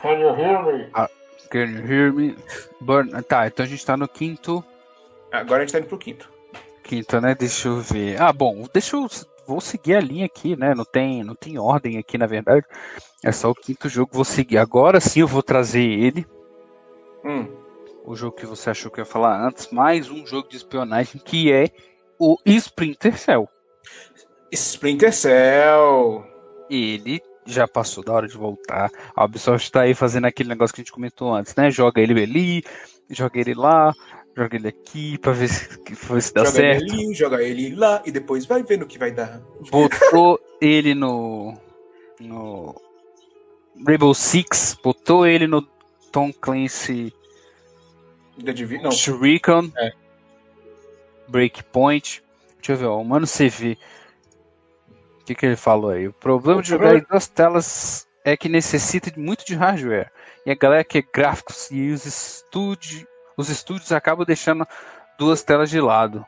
Can you hear me? Can you hear me? Burn... Tá, então a gente tá no quinto. Agora a gente tá indo pro quinto. Quinto, né? Deixa eu ver. Ah, bom, deixa eu. Vou seguir a linha aqui, né? Não tem, não tem ordem aqui, na verdade. É só o quinto jogo que vou seguir. Agora sim eu vou trazer ele. Hum. O jogo que você achou que eu ia falar antes. Mais um jogo de espionagem que é o Splinter Cell. Splinter Cell. Ele já passou da hora de voltar. A Ubisoft tá aí fazendo aquele negócio que a gente comentou antes, né? Joga ele ali, joga ele lá, joga ele aqui pra ver se, pra ver se dá joga certo. ele ali, joga ele lá e depois vai vendo o que vai dar. botou ele no no Rainbow Six, botou ele no Tom Clancy The Divi- Shuriken, É. Breakpoint. Deixa eu ver, ó, o Mano CV. O que, que ele falou aí? O problema de jogar em duas telas é que necessita de muito de hardware. E a galera que é gráficos e os estúdios, os estúdios acabam deixando duas telas de lado.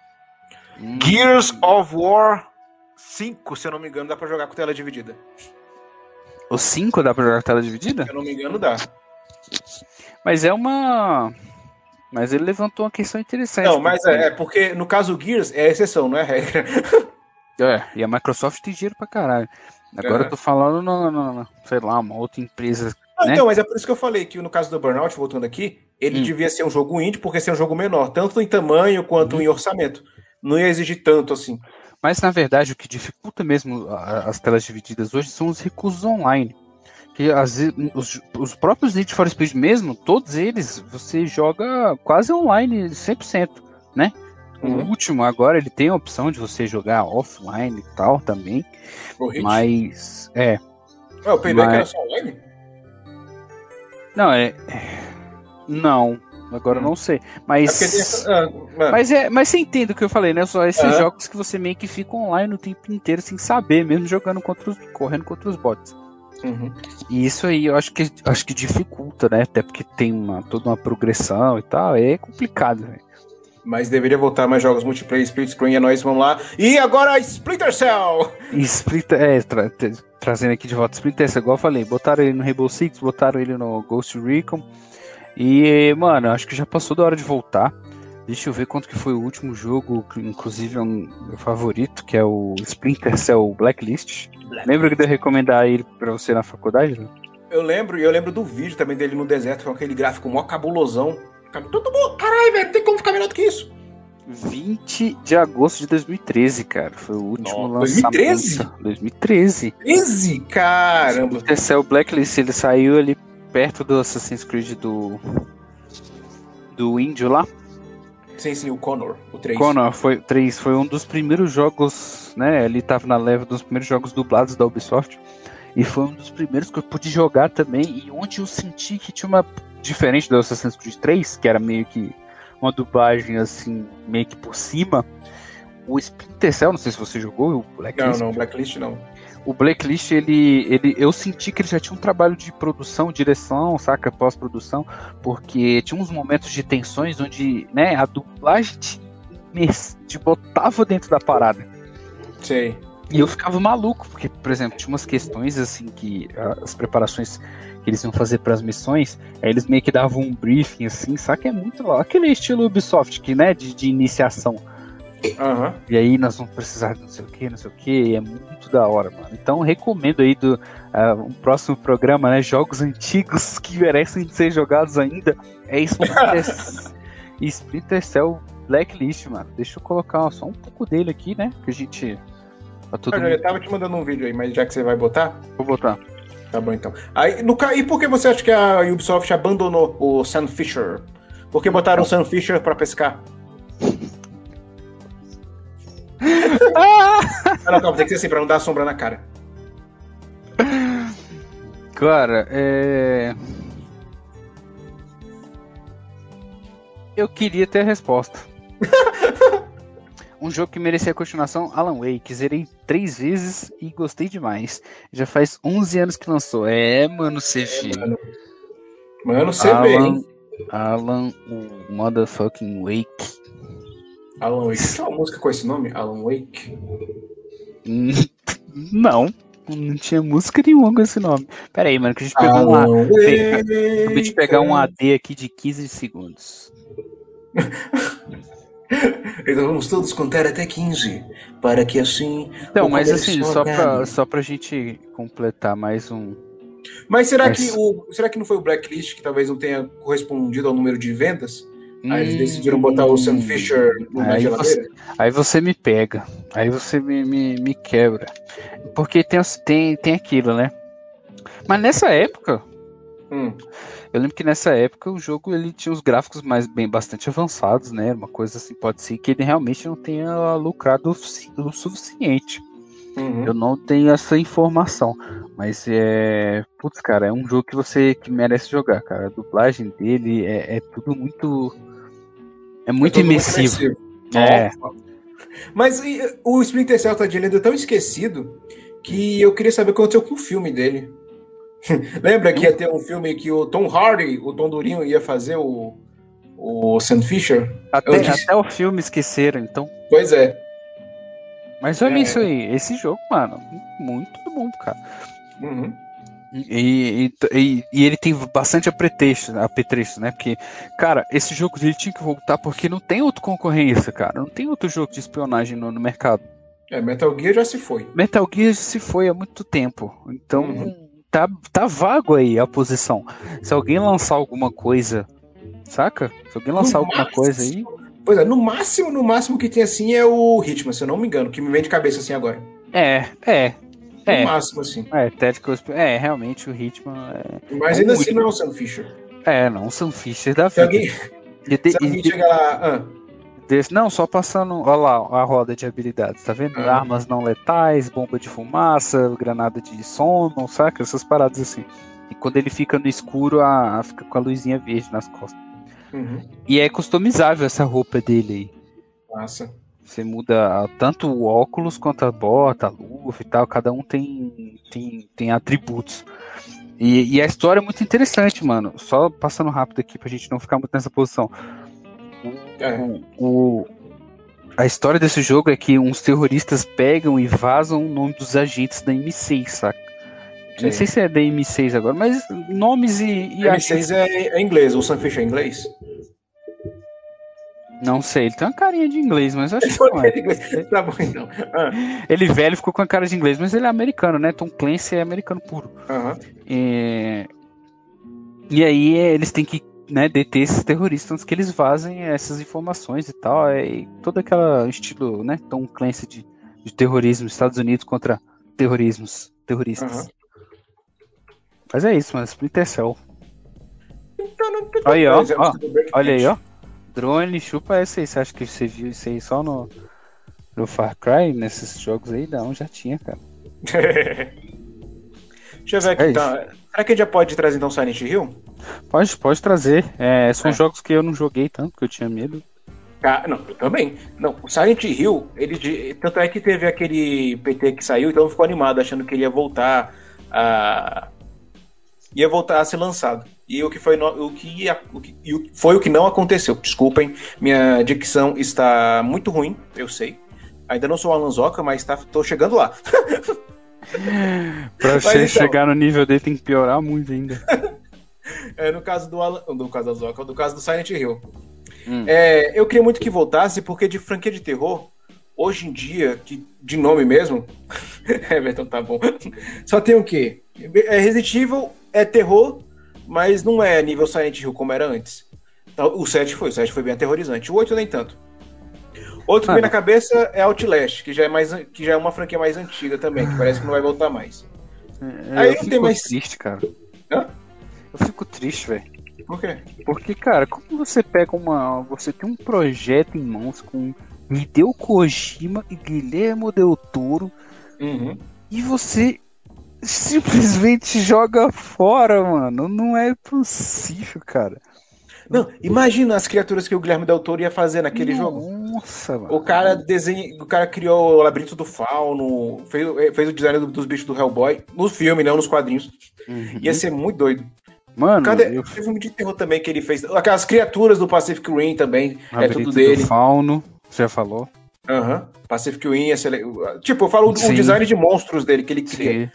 Hum. Gears of War 5, se eu não me engano, dá pra jogar com tela dividida. O 5 dá pra jogar tela dividida? Se eu não me engano, dá. Mas é uma. Mas ele levantou uma questão interessante. Não, mas é, é porque no caso Gears é exceção, não é regra. É, e a Microsoft tem dinheiro pra caralho. Agora Uhum. eu tô falando, no, no- no- sei lá, uma outra empresa. Não, né? Então, mas é por isso que eu falei que no caso do Burnout, voltando aqui, ele Hum. devia ser um jogo indie porque ser um jogo menor, tanto em tamanho quanto Uhum. em orçamento. Não ia exigir tanto assim. Mas na verdade o que dificulta mesmo as telas divididas hoje são os recursos online. Que às vezes, os, os próprios Need for Speed mesmo, todos eles, você joga quase online 100%, né? O Uhum. último agora ele tem a opção de você jogar offline e tal também, O mas é, Ah, o Payback mas- era só online? não é, não, agora eu não sei, É porque tem mas ah, Mas, é, mas você entende o que eu falei, né? Só esses jogos que você meio que fica online o tempo inteiro sem saber, mesmo jogando contra os. correndo contra os bots. uhum. E isso aí eu acho que acho que dificulta, né? Até porque tem uma, toda uma progressão e tal. É complicado, velho. Mas deveria voltar mais jogos multiplayer, split screen, é nóis, vamos lá. E agora Splinter Cell! Splinter, é, tra- tra- trazendo aqui de volta Splinter, Cell, igual eu falei, botaram ele no Rainbow Six, botaram ele no Ghost Recon. E, mano, acho que já passou da hora de voltar. Deixa eu ver quanto que foi o último jogo, que inclusive é um meu favorito, que é o Splinter Cell Blacklist. Lembra que eu recomendar ele pra você na faculdade? né? Eu lembro, e eu lembro do vídeo também dele no deserto, com aquele gráfico mó cabulosão. Todo mundo, caralho, velho, não tem como ficar melhor do que isso. 20 de agosto de 2013, cara. Foi o último Nossa, lançamento. 2013? 2013. 13? Caramba. Splinter Cell Blacklist, ele saiu ali perto do Assassin's Creed do. Do índio lá. Sim, sim, o Connor, o 3. Connor foi 3, foi um dos primeiros jogos, né? Ele tava na leva dos primeiros jogos dublados da Ubisoft. E foi um dos primeiros que eu pude jogar também. E onde eu senti que tinha uma. Diferente do Assassin's Creed 3, que era meio que uma dublagem assim, meio que por cima. O Splinter Cell, não sei se você jogou, o Não, Blacklist. não, Blacklist não. O Blacklist, ele, ele, eu senti que ele já tinha um trabalho de produção, direção, saca, pós-produção, porque tinha uns momentos de tensões onde, né, a dublagem te, te botava dentro da parada. Sei. E eu ficava maluco, porque, por exemplo, tinha umas questões assim que ah, as preparações que eles iam fazer para as missões, aí eles meio que davam um briefing assim, saca? É muito aquele estilo Ubisoft, que, né, de, de iniciação. Aham. E aí nós vamos precisar de não sei o que, não sei o que, é muito da hora, mano. Então recomendo aí do ah, um próximo programa, né? Jogos antigos que merecem ser jogados ainda. É Splinter, Splinter Cell Blacklist, mano. Deixa eu colocar só um pouco dele aqui, né? Que a gente. Todo Ah, mundo. eu tava te mandando um vídeo aí, mas já que você vai botar, Vou botar. Tá bom então. Aí, no, e por que você acha que a Ubisoft abandonou o Sam Fisher? Por que botaram o Sam Fisher pra pescar? Não, calma, tem que ser assim, pra não dar sombra na cara. Cara, é. Eu queria ter a resposta. um jogo que merecia continuação, Alan Wake. Zerei três vezes e gostei demais. Já faz 11 anos que lançou. É, mano, você viu. Mano, mano vê, Alan, hein? Alan, o motherfucking Wake. Alan Wake. Tinha uma música com esse nome? Alan Wake? Não, não tinha música nenhuma com esse nome. Pera aí, mano, que a gente pegou um A. Alan Wake. Acabei de pegar um AD aqui de 15 segundos. Então vamos todos contar até 15, para que assim... Então, o mas assim, só pra, ganhe. só pra gente completar mais um. Mas será Mas- que, o, será que não foi o Blacklist que talvez não tenha correspondido ao número de vendas? Aí eles decidiram botar o Sam Fisher na Aí geladeira? Aí você me pega. Aí você me, me, me quebra. Porque tem, tem, tem aquilo, né? Mas nessa época, Hum. Eu lembro que nessa época o jogo ele tinha os gráficos mais bem bastante avançados, né? Uma coisa assim, pode ser que ele realmente não tenha lucrado o sufici- o suficiente. Uhum. Eu não tenho essa informação. Mas é. Putz, cara, é um jogo que você que merece jogar, cara. A dublagem dele é, é tudo muito. É muito É imersivo. imersivo. É. Mas e, o Splinter Cell tá de lenda tão esquecido que eu queria saber o que aconteceu com o filme dele. Lembra que ia ter um filme que o Tom Hardy, o Tom Durinho, ia fazer o, o Sam Fisher? Até, disse- até o filme esqueceram, então. Pois é. Mas olha É. isso aí, esse jogo, mano, muito bom, cara. Uhum. E, e, e, ele tem bastante apetrecho, apetrecho, né? Porque, cara, esse jogo ele tinha que voltar porque não tem outra concorrência, cara. Não tem outro jogo de espionagem no, no mercado. É, Metal Gear já se foi. Metal Gear se foi há muito tempo. Então, uhum. Tá, tá vago aí a posição. Se alguém lançar alguma coisa, saca? Se alguém lançar no alguma máximo, coisa aí. Pois é, no máximo, no máximo que tem assim é o Hitman, se eu não me engano, que me vem de cabeça assim agora. É, é. No é. máximo, assim. É, Tactical É, realmente o Hitman é. Mas ainda assim não é o Sam Fisher. É, não, o Sam Fisher da vida. Se alguém. Se alguém chega lá. Ah. Desse, não, só passando. Olha lá a roda de habilidades, tá vendo? Ah. Armas não letais, bomba de fumaça, granada de sono, saca? Essas paradas assim. E quando ele fica no escuro, a, a fica com a luzinha verde nas costas. Uhum. E é customizável essa roupa dele aí. Massa. Você muda tanto o óculos quanto a bota, a luva e tal. Cada um tem, tem, tem atributos. E, e, a história é muito interessante, mano. Só passando rápido aqui pra gente não ficar muito nessa posição. É. O, o, a história desse jogo é que uns terroristas pegam e vazam o nome dos agentes da M6, saca? Sim. Não sei se é da M6 agora, mas nomes e. e M6 agentes... é, é inglês, o Sunfish é inglês? Não sei, ele tem uma carinha de inglês, mas eu acho que não é. Tá bom, então. Ah. Ele velho ficou com a cara de inglês, mas ele é americano, né? Tom Clancy é americano puro. Uhum. E... e aí eles têm que né, deter esses terroristas que eles vazem essas informações e tal. É, e todo aquele estilo, né, Tom Clancy de, de terrorismo, Estados Unidos contra terrorismos, terroristas. Uhum. Mas é isso, mano, Splinter Cell. Aí, ó, ó, olha aí, ó. Drone, chupa essa aí. Você acha que você viu isso aí só no, no Far Cry, nesses jogos aí? Não, já tinha, cara. Deixa eu ver aqui, é tá. Será que a gente já pode trazer então Silent Hill? Pode, pode trazer. É, são é. jogos que eu não joguei tanto, que eu tinha medo. Ah, não, eu também. Não, o Silent Hill, ele tanto é que teve aquele PT que saiu, então ficou animado achando que ele ia voltar a ia voltar a ser lançado. E o que foi no, o que, o que foi o que não aconteceu. Desculpem, minha dicção está muito ruim, eu sei. Ainda não sou Alan Zoca, mas tá, tô chegando lá. pra você então, chegar no nível dele tem que piorar muito ainda. é, no caso do Alan, no caso da Zoca, no caso do Silent Hill. Hum. É, eu queria muito que voltasse, porque de franquia de terror, hoje em dia, que, de nome mesmo, Everton, tá bom. Só tem o quê? É Resident Evil é terror, mas não é nível Silent Hill como era antes. Então, o 7 foi, o 7 foi bem aterrorizante. O 8 nem tanto. Outro que vem na cabeça é Outlast, que já é, mais, que já é uma franquia mais antiga também, que parece que não vai voltar mais. É, Aí não tem mais. triste, cara. Hã? Eu fico triste, velho. Por quê? Porque, cara, como você pega uma. Você tem um projeto em mãos com Hideo Kojima e Guilherme Del Toro uhum. e você simplesmente joga fora, mano. Não é possível, cara. Não, imagina as criaturas que o Guilherme Del Toro ia fazer naquele Nossa, jogo. Nossa, mano. O cara desenha, o cara criou o Labirinto do Fauno, fez, fez o design dos bichos do Hellboy, no filme, não nos quadrinhos. Uhum. Ia ser muito doido. Mano, Cadê? Eu... Teve um filme de terror também que ele fez. Aquelas criaturas do Pacific Rim também. é tudo dele. Do fauno, você já falou. Aham. Uhum. Pacific Rim é ser... Tipo, eu falo o design de monstros dele que ele cria. Sim.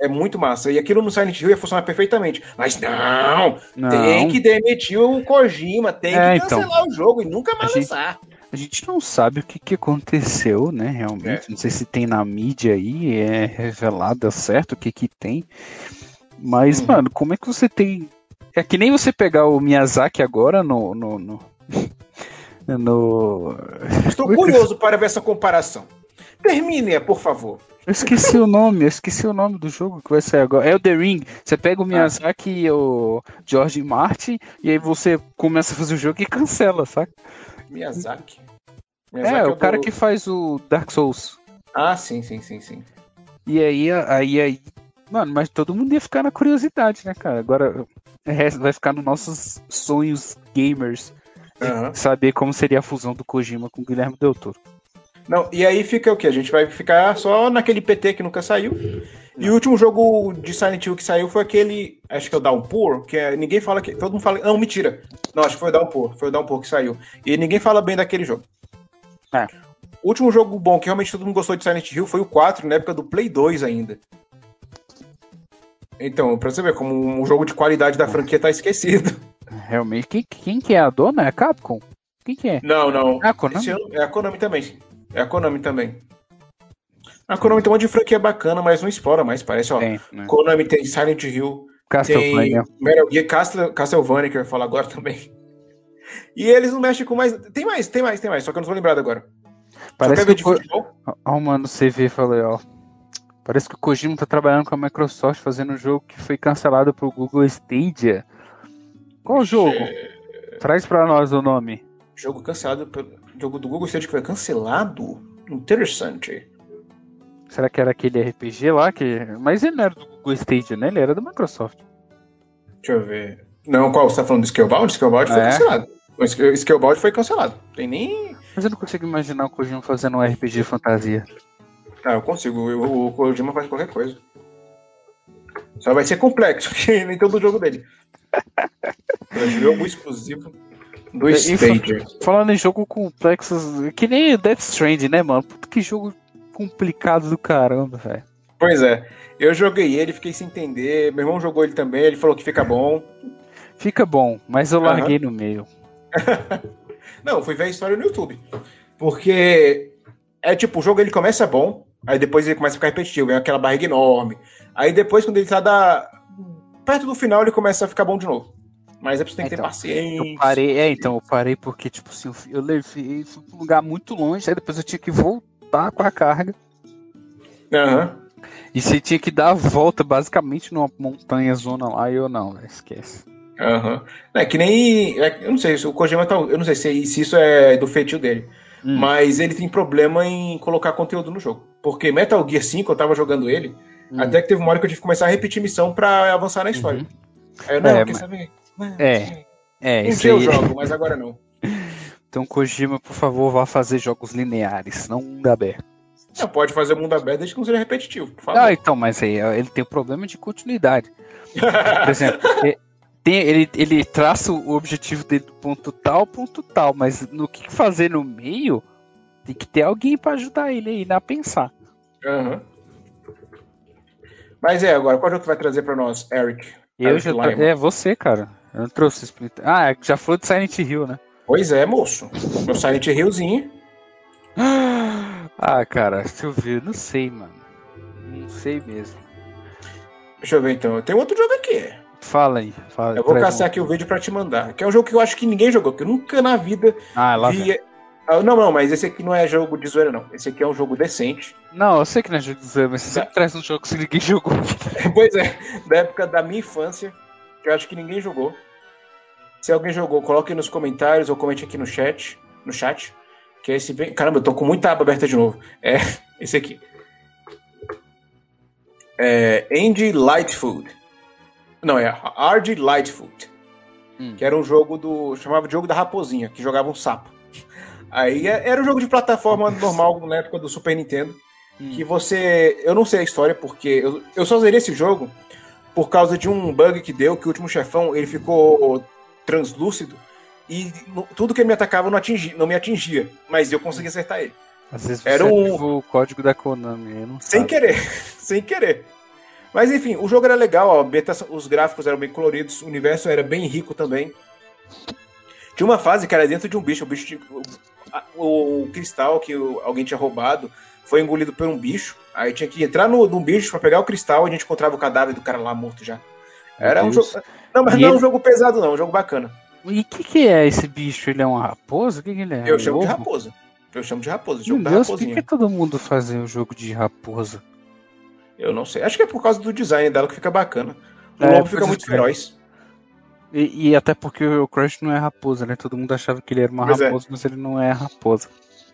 É muito massa. E aquilo no Silent Hill ia funcionar perfeitamente. Mas não! não. Tem que demitir o Kojima, tem é, que então. cancelar então, o jogo e nunca mais a lançar. Gente, a gente não sabe o que, que aconteceu, né? Realmente. É. Não sei se tem na mídia aí, é revelado certo o que que tem. Mas, hum. mano, como é que você tem. É que nem você pegar o Miyazaki agora no. no, no... no... Estou curioso para ver essa comparação. Termine, por favor. Eu esqueci o nome, eu esqueci o nome do jogo que vai sair agora. É o The Ring. Você pega o ah. Miyazaki ah. e o George Martin e aí você começa a fazer o jogo e cancela, saca? Miyazaki. Miyazaki é, é, o cara que faz o Dark Souls. Ah, sim, sim, sim, sim. E aí, aí, aí. Mano, mas todo mundo ia ficar na curiosidade, né, cara? Agora vai ficar nos nossos sonhos gamers. Uhum. Saber como seria a fusão do Kojima com o Guilherme Del Toro. Não, e aí fica o que? A gente vai ficar só naquele PT que nunca saiu. E o último jogo de Silent Hill que saiu foi aquele, acho que é o Downpour, que é, ninguém fala que. Todo mundo fala. Não, mentira. Não, acho que foi o Downpour. Foi o Downpour que saiu. E ninguém fala bem daquele jogo. É. O último jogo bom que realmente todo mundo gostou de Silent Hill foi o 4, na época do Play 2 ainda. Então, pra você ver como um jogo de qualidade da franquia tá esquecido. Realmente. Quem, quem que é a dona? É a Capcom? Quem que é? Não, não. Ah, a Konami? Ano é a Konami também. É a Konami também. A Konami tem um monte de franquia bacana, mas não explora mais, parece, ó. Tem, né? Konami tem Silent Hill, tem Castlevania. Metal Gear, Castle, Castlevania, que eu ia falar agora também. E eles não mexem com mais. Tem mais, tem mais, tem mais, só que eu não tô lembrado agora. Parece que Ko- futebol? Ó, mano, o CV falei, ó. Parece que o Kojima tá trabalhando com a Microsoft fazendo um jogo que foi cancelado pro Google Stadia. Qual jogo? Traz pra nós o nome. Jogo cancelado pelo. Jogo do Google Stadia que foi cancelado? Interessante. Será que era aquele RPG lá que. Mas ele não era do Google Stadia, né? Ele era da Microsoft. Deixa eu ver. Não, qual? Você tá falando do Scalebound? Scalebound foi É. cancelado. O Scalebound foi cancelado. Tem nem. Mas eu não consigo imaginar o Kojima fazendo um RPG fantasia. Ah, eu consigo. O, o Kojima faz qualquer coisa. Só vai ser complexo, porque nem todo jogo dele. É jogo exclusivo do Stadia. Falando em jogo complexo, que nem o Death Stranding, né, mano? Puta que jogo complicado do caramba, velho. Pois é. Eu joguei ele, fiquei sem entender. Meu irmão jogou ele também, ele falou que fica bom. Fica bom, mas eu larguei no meio. Não, fui ver a história no YouTube. Porque é tipo, o jogo ele começa bom, aí depois ele começa a ficar repetitivo, vem aquela barriga enorme. Aí depois, quando ele tá da... perto do final, ele começa a ficar bom de novo. Mas é preciso ter que ter Então, paciência. Eu parei, é, então, eu parei porque, tipo assim, eu levei, fui pra um lugar muito longe, aí depois eu tinha que voltar com a carga. Aham. E você tinha que dar a volta basicamente numa montanha zona lá, e eu não, esquece. Aham. É que nem. é, eu não sei, se o Kojima tá. Eu não sei se, se isso é do feitio dele. Hum. Mas ele tem problema em colocar conteúdo no jogo. Porque Metal Gear 5, eu tava jogando ele, Hum. até que teve uma hora que eu tive que começar a repetir missão pra avançar na história. Uhum. Aí eu, não, É, quer mas- saber? É, É, Um isso dia eu aí. jogo, mas agora não. Então, Kojima, por favor, vá fazer jogos lineares, não mundo aberto. Não, pode fazer mundo aberto desde que não seja repetitivo, por favor. Ah, então, mas aí ele tem um problema de continuidade. Por exemplo, tem- ele, ele traça o objetivo dele do ponto tal, ao ponto tal, mas no que fazer no meio, tem que ter alguém pra ajudar ele aí a pensar. Aham. Mas é, agora, qual jogo que vai trazer pra nós, Eric? Eu Eric já Lyman. é você, cara. Eu não trouxe Splinter. Ah, já falou de Silent Hill, né? Pois é, moço. Meu Silent Hillzinho. Ah, cara, deixa eu ver, não sei, mano. Não sei mesmo. Deixa eu ver então. Tem outro jogo aqui. Fala aí, fala. Eu vou caçar um. aqui o vídeo pra te mandar. Que é um jogo que eu acho que ninguém jogou, que eu nunca na vida Ah, lá vem. vi. Ah, não, não, mas esse aqui não é jogo de zoeira, não. Esse aqui é um jogo decente. Não, eu sei que não é jogo de zoeira, mas você sempre traz um jogo que ninguém jogou. pois é, da época da minha infância, que eu acho que ninguém jogou. Se alguém jogou, coloque nos comentários ou comente aqui no chat. No chat. Que é esse bem. Caramba, eu tô com muita aba aberta de novo. É esse aqui. É Andy Lightfoot. Não, é Hard Lightfoot. Hum. Que era um jogo do. chamava de jogo da raposinha, que jogava um sapo. Aí é- era um jogo de plataforma normal na época do Super Nintendo. Hum. Que você. Eu não sei a história, porque eu, eu só zerei esse jogo por causa de um bug que deu, que o último chefão ele ficou translúcido e tudo que ele me atacava não, atingi, não me atingia, mas eu consegui acertar ele. Às vezes você Era um- o código da Konami, eu não Sem sabe. querer, sem querer. Mas enfim, o jogo era legal, ó, os gráficos eram bem coloridos, o universo era bem rico também. Tinha uma fase que era dentro de um bicho, o bicho tinha- o, o- o cristal que o- alguém tinha roubado foi engolido por um bicho. Aí tinha que entrar no, num bicho pra pegar o cristal e a gente encontrava o cadáver do cara lá morto já. Era um Meu jogo. Não, mas E não é um jogo pesado, não, é um jogo bacana. E o que, que é esse bicho? Ele é uma raposa? O que, que ele é? Eu chamo de lobo? raposa. Eu chamo de raposa, Meu jogo da Deus, por que, que todo mundo fazia um jogo de raposa? Eu não sei. Acho que é por causa do design dela que fica bacana. O É, lobo fica pode muito feroz. E, e até porque o Crush não é raposa, né? Todo mundo achava que ele era uma Pois é. raposa, mas ele não é raposa.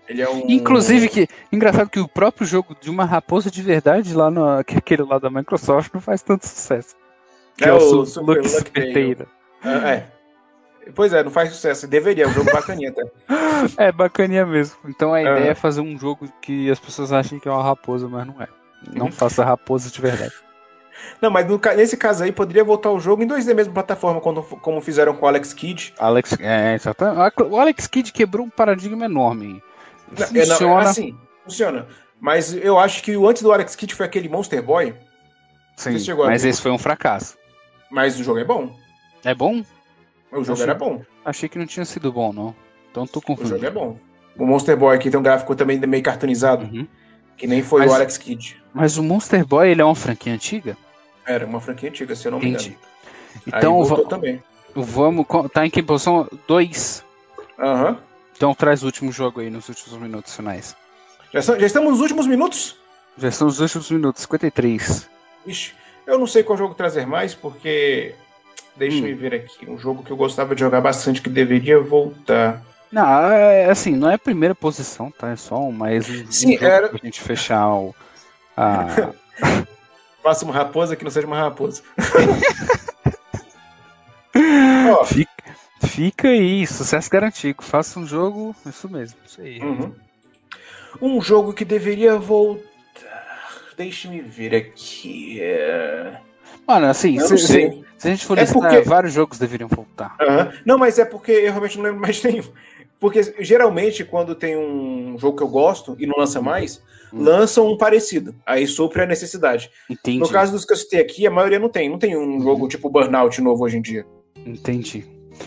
Ele é um. Inclusive, que engraçado que o próprio jogo de uma raposa de verdade lá no que é aquele lá da Microsoft não faz tanto sucesso. Que É o, o Su- Super Lux Luck Tail. Peteira. Ah, É. Pois é, não faz sucesso. Deveria, é um jogo bacaninha até. É bacaninha mesmo. Então a Aham. ideia é fazer um jogo que as pessoas achem que é uma raposa, mas não é. Não faça raposa de verdade. Não, mas no nesse caso aí poderia voltar o jogo em 2D mesmo plataforma, quando- como fizeram com o Alex Kidd. Alex, é, exatamente. O Alex Kidd quebrou um paradigma enorme. Não, é, não, Funciona. assim, funciona. Mas eu acho que o antes do Alex Kidd foi aquele Monster Boy. Sim, a mas esse foi um fracasso. Mas o jogo é bom. É bom? O jogo Achei- era bom. Achei que não tinha sido bom, não. Então tô O jogo é bom. O Monster Boy aqui tem um gráfico também meio cartoonizado, Uhum. que nem foi Mas- o Alex Kidd. Mas o Monster Boy, ele é uma franquia antiga? Era uma franquia antiga, se eu não me Entendi. engano. Então Aí voltou também. vamos. Tá em que posição? Dois. Aham. Então traz o último jogo aí nos últimos minutos finais. Já, são- já estamos nos últimos minutos? Já são os últimos minutos, 53. Ixi, eu não sei qual jogo trazer mais, porque. Deixa Hum. eu ver aqui. Um jogo que eu gostava de jogar bastante, que deveria voltar. Não, é assim, não é a primeira posição, tá? É só um, um, um Sim, jogo era- pra gente fechar o. A... Faça uma raposa que não seja uma raposa. Ó, fica, fica aí, sucesso garantido. Faça um jogo, isso mesmo, isso aí. uhum. Um jogo que deveria voltar. Deixa-me ver aqui. é, Mano, assim, se, se- se a gente for É listar, porque- vários jogos deveriam voltar. Aham. Não, mas é porque eu realmente não lembro mais nenhum. Porque geralmente, quando tem um jogo que eu gosto e não lança mais, Hum. lançam um parecido. Aí supre a necessidade. Entendi. No caso dos que eu citei aqui, a maioria não tem. Não tem um jogo tipo Burnout novo hoje em dia. Entendi.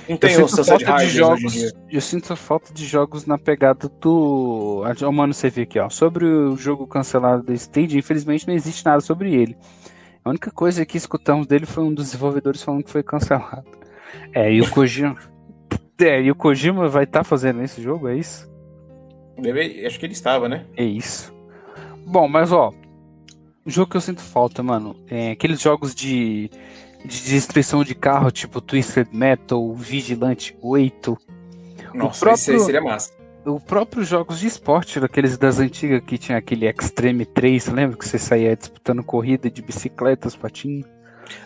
Não tem eu sinto falta de jogos. Eu sinto falta de jogos na pegada do. Ó, mano, você vê aqui, ó. Sobre o jogo cancelado da Stage, infelizmente não existe nada sobre ele. A única coisa que escutamos dele foi um dos desenvolvedores falando que foi cancelado. É, e o Kojima. É, e o Kojima vai estar fazendo esse jogo, é isso? Deve- Acho que ele estava, né? É isso. Bom, mas ó, o jogo que eu sinto falta, mano, é aqueles jogos de, de destruição de carro, tipo Twisted Metal, Vigilante 8, Nossa, próprio- esse aí seria massa. o próprios jogos de esporte, aqueles das antigas que tinha aquele Extreme 3, lembra que você saía disputando corrida de bicicletas, patins?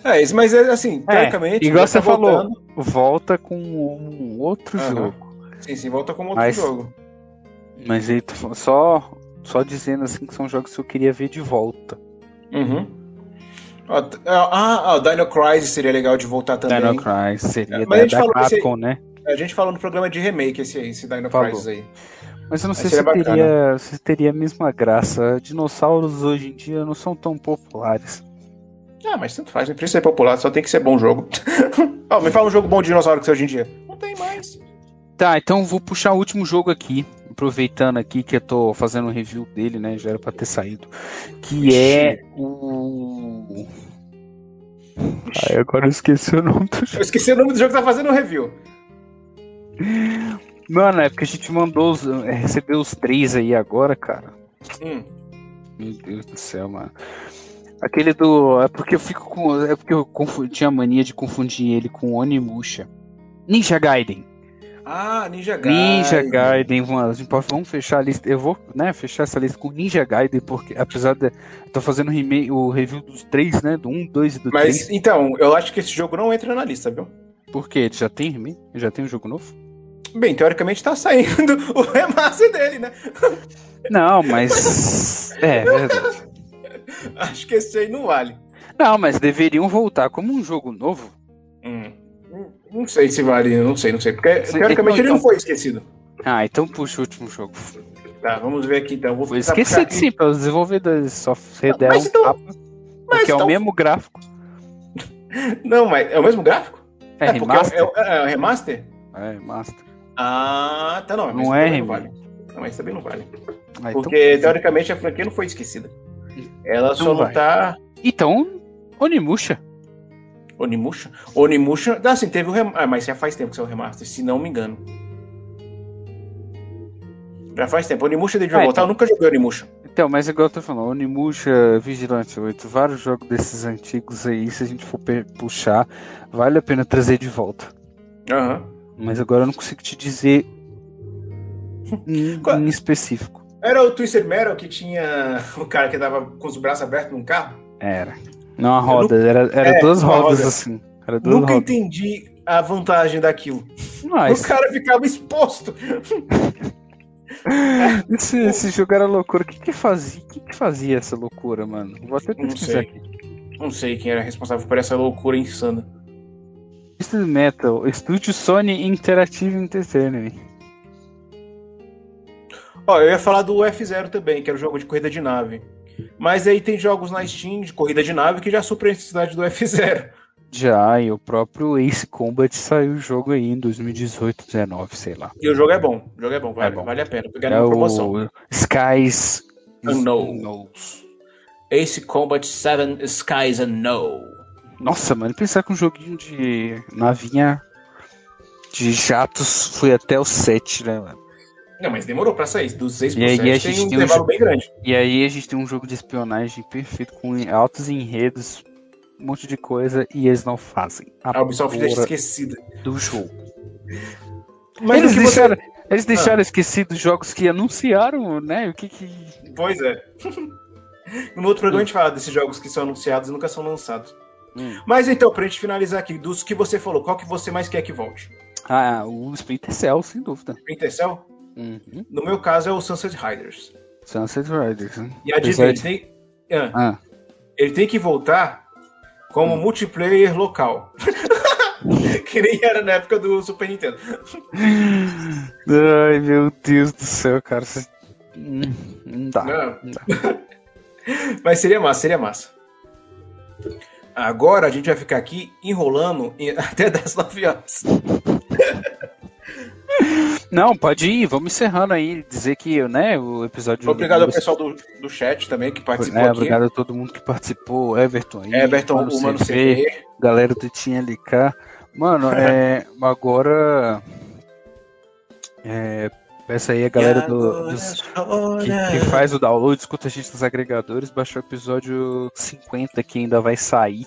É, esse- mas é assim, teoricamente. igual você tá falou. voltando. Volta com um outro Aham. jogo. Sim, sim, volta como outro Mas- jogo. Mas aí só só dizendo assim que são jogos que eu queria ver de volta. Uhum. T- ah, ah, Dino Crisis seria legal de voltar também. Dino Crisis seria É, mas da, a gente da falou esse- Capcom, né? A gente falou no programa de remake esse, esse Dino Falou. Crisis aí. Mas eu não sei se bacana. teria, se teria a mesma graça. Dinossauros hoje em dia não são tão populares. Ah, mas tanto faz, não precisa ser popular, só tem que ser bom jogo. Ó, me fala um jogo bom de dinossauro que você hoje em dia. Não tem mais. Tá, então vou puxar o último jogo aqui, aproveitando aqui que eu tô fazendo um review dele, né? Já era pra ter saído. Que é o. Ai, agora eu esqueci o nome do Eu jogo. esqueci o nome do jogo que tá fazendo o review. Mano, é porque a gente mandou os, é, recebeu os três aí agora, cara. Hum. Meu Deus do céu, mano. Aquele do. É porque eu fico com. É porque eu confu- tinha mania de confundir ele com Onimusha. Ninja Gaiden. Ah, Ninja Gaiden. Ninja Gaiden. A pode- Vamos fechar a lista. Eu vou, né, fechar essa lista com Ninja Gaiden, porque apesar de. Tô fazendo o review dos três, né? Do 1, 2 e do Mas 3. então, eu acho que esse jogo não entra na lista, viu? Por quê? Ele já tem remake? Já tem um jogo novo? Bem, teoricamente tá saindo o remaster dele, né? Não, mas. É, verdade. Acho que esse aí não vale. Não, mas deveriam voltar como um jogo novo. Hum. Não sei se vale, não sei, não sei. Porque Sim, teoricamente então- ele não foi esquecido. Ah, então puxa o último jogo. Tá, vamos ver aqui então. Vou Foi esquecido sim, pelos desenvolvedores. Só Mas deram um então- tapa. Porque é então- o mesmo gráfico. Não, mas é o mesmo gráfico? É, remaster? É, o- é, é o remaster? É, master. Ah, tá, não. mas Não é também não vale. Não, mas também não vale. Ah, Porque teoricamente a franquia não foi esquecida. Ela só Não não vai. tá. Então, Onimusha. Onimusha? Onimusha. Ah, sim, teve o remaster. Ah, mas já faz tempo que saiu o remaster, se não me engano. Já faz tempo. Onimusha devia Ah, voltar. então. Eu nunca joguei Onimusha. Então, mas igual eu tô falando, Onimusha, Vigilante 8, vários jogos desses antigos aí, se a gente for puxar, vale a pena trazer de volta. Aham. Mas agora eu não consigo te dizer em, em específico. Era o Twisted Metal que tinha o cara que tava com os braços abertos num carro? Era. Não a roda, era, era É, duas rodas roda. assim. Era duas Nunca rodas. entendi a vantagem daquilo. Mas O cara ficava exposto. esse, esse jogo era loucura. O que que fazia? Que que fazia essa loucura, mano? Vou até Não pesquisar sei. aqui. Não sei quem era responsável por essa loucura insana. Twisted Metal, Estúdio Sony Interactive Entertainment. Ó, eu ia falar do F0 também, que era o jogo de corrida de nave. Mas aí tem jogos na Steam de corrida de nave que já suprem a necessidade do F0. Já, e o próprio Ace Combat saiu o jogo aí em 2018, 19, sei lá. E o jogo é bom. O jogo é bom, vale, É bom. vale a pena. Pegar É numa promoção. o Skies Unknown. Unknowns. Ace Combat 7 Skies Unknown. Nossa, mano, pensar que um joguinho de navinha de jatos foi até o 7, né, mano? Não, mas demorou pra sair. Dos 6 pro E aí 7 a tem gente um tem um jogo- bem grande. E aí a gente tem um jogo de espionagem perfeito com altos enredos, um monte de coisa, e eles não fazem a A Ubisoft deixa esquecida. do jogo. Mas eles que você... deixaram, eles deixaram esquecido os jogos que anunciaram, né? O que que... Pois é. No outro programa a gente fala desses jogos que são anunciados e nunca são lançados. Hum. Mas então, pra gente finalizar aqui, dos que você falou, qual que você mais quer que volte? Ah, o Splinter Cell, sem dúvida. Splinter Cell? Uhum. No meu caso é o Sunset Riders. Sunset Riders, né? E adivinha, ele de- tem... Ah, Ah, ele tem que voltar como Hum. multiplayer local. que nem era na época do Super Nintendo. Ai, meu Deus do céu, cara. Hum, Não dá. Não. não dá. Mas seria massa, seria massa. Agora a gente vai ficar aqui enrolando até das 9 horas. Não, pode ir, vamos encerrando aí, dizer que, né, o episódio... Obrigado ao pessoal do, do chat também que participou É, aqui. obrigado a todo mundo que participou, Everton aí, Everton, Mano o Mano CV, CV. galera do Tinha LK. Mano, é, agora. É, peça aí a galera do, dos- que, que faz o download, escuta a gente nos agregadores, baixou o episódio 50 que ainda vai sair.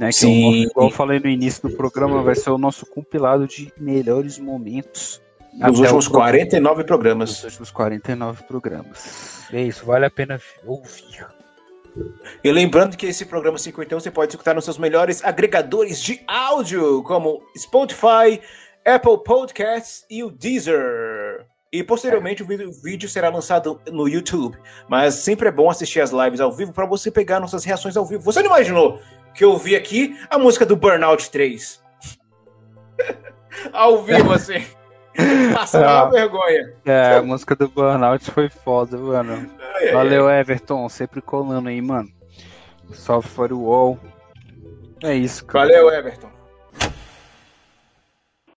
Né, que é o Sim. nosso- igual eu falei no início do programa, vai ser o nosso compilado de melhores momentos Nos últimos o pro- 49 nos programas. últimos 49 programas. É isso, vale a pena ouvir. E lembrando que esse programa 51 você pode escutar nos seus melhores agregadores de áudio, como Spotify, Apple Podcasts e o Deezer. E posteriormente o vídeo, o vídeo será lançado no YouTube. Mas sempre é bom assistir as lives ao vivo para você pegar nossas reações ao vivo. Você não imaginou que eu ouvi aqui a música do Burnout 3? ao vivo, assim. Passando Ah. uma vergonha. É, a música do Burnout foi foda, mano. Ai, ai, Valeu, Everton. Sempre colando aí, mano. Salve Firewall. É isso, cara. Valeu, Everton.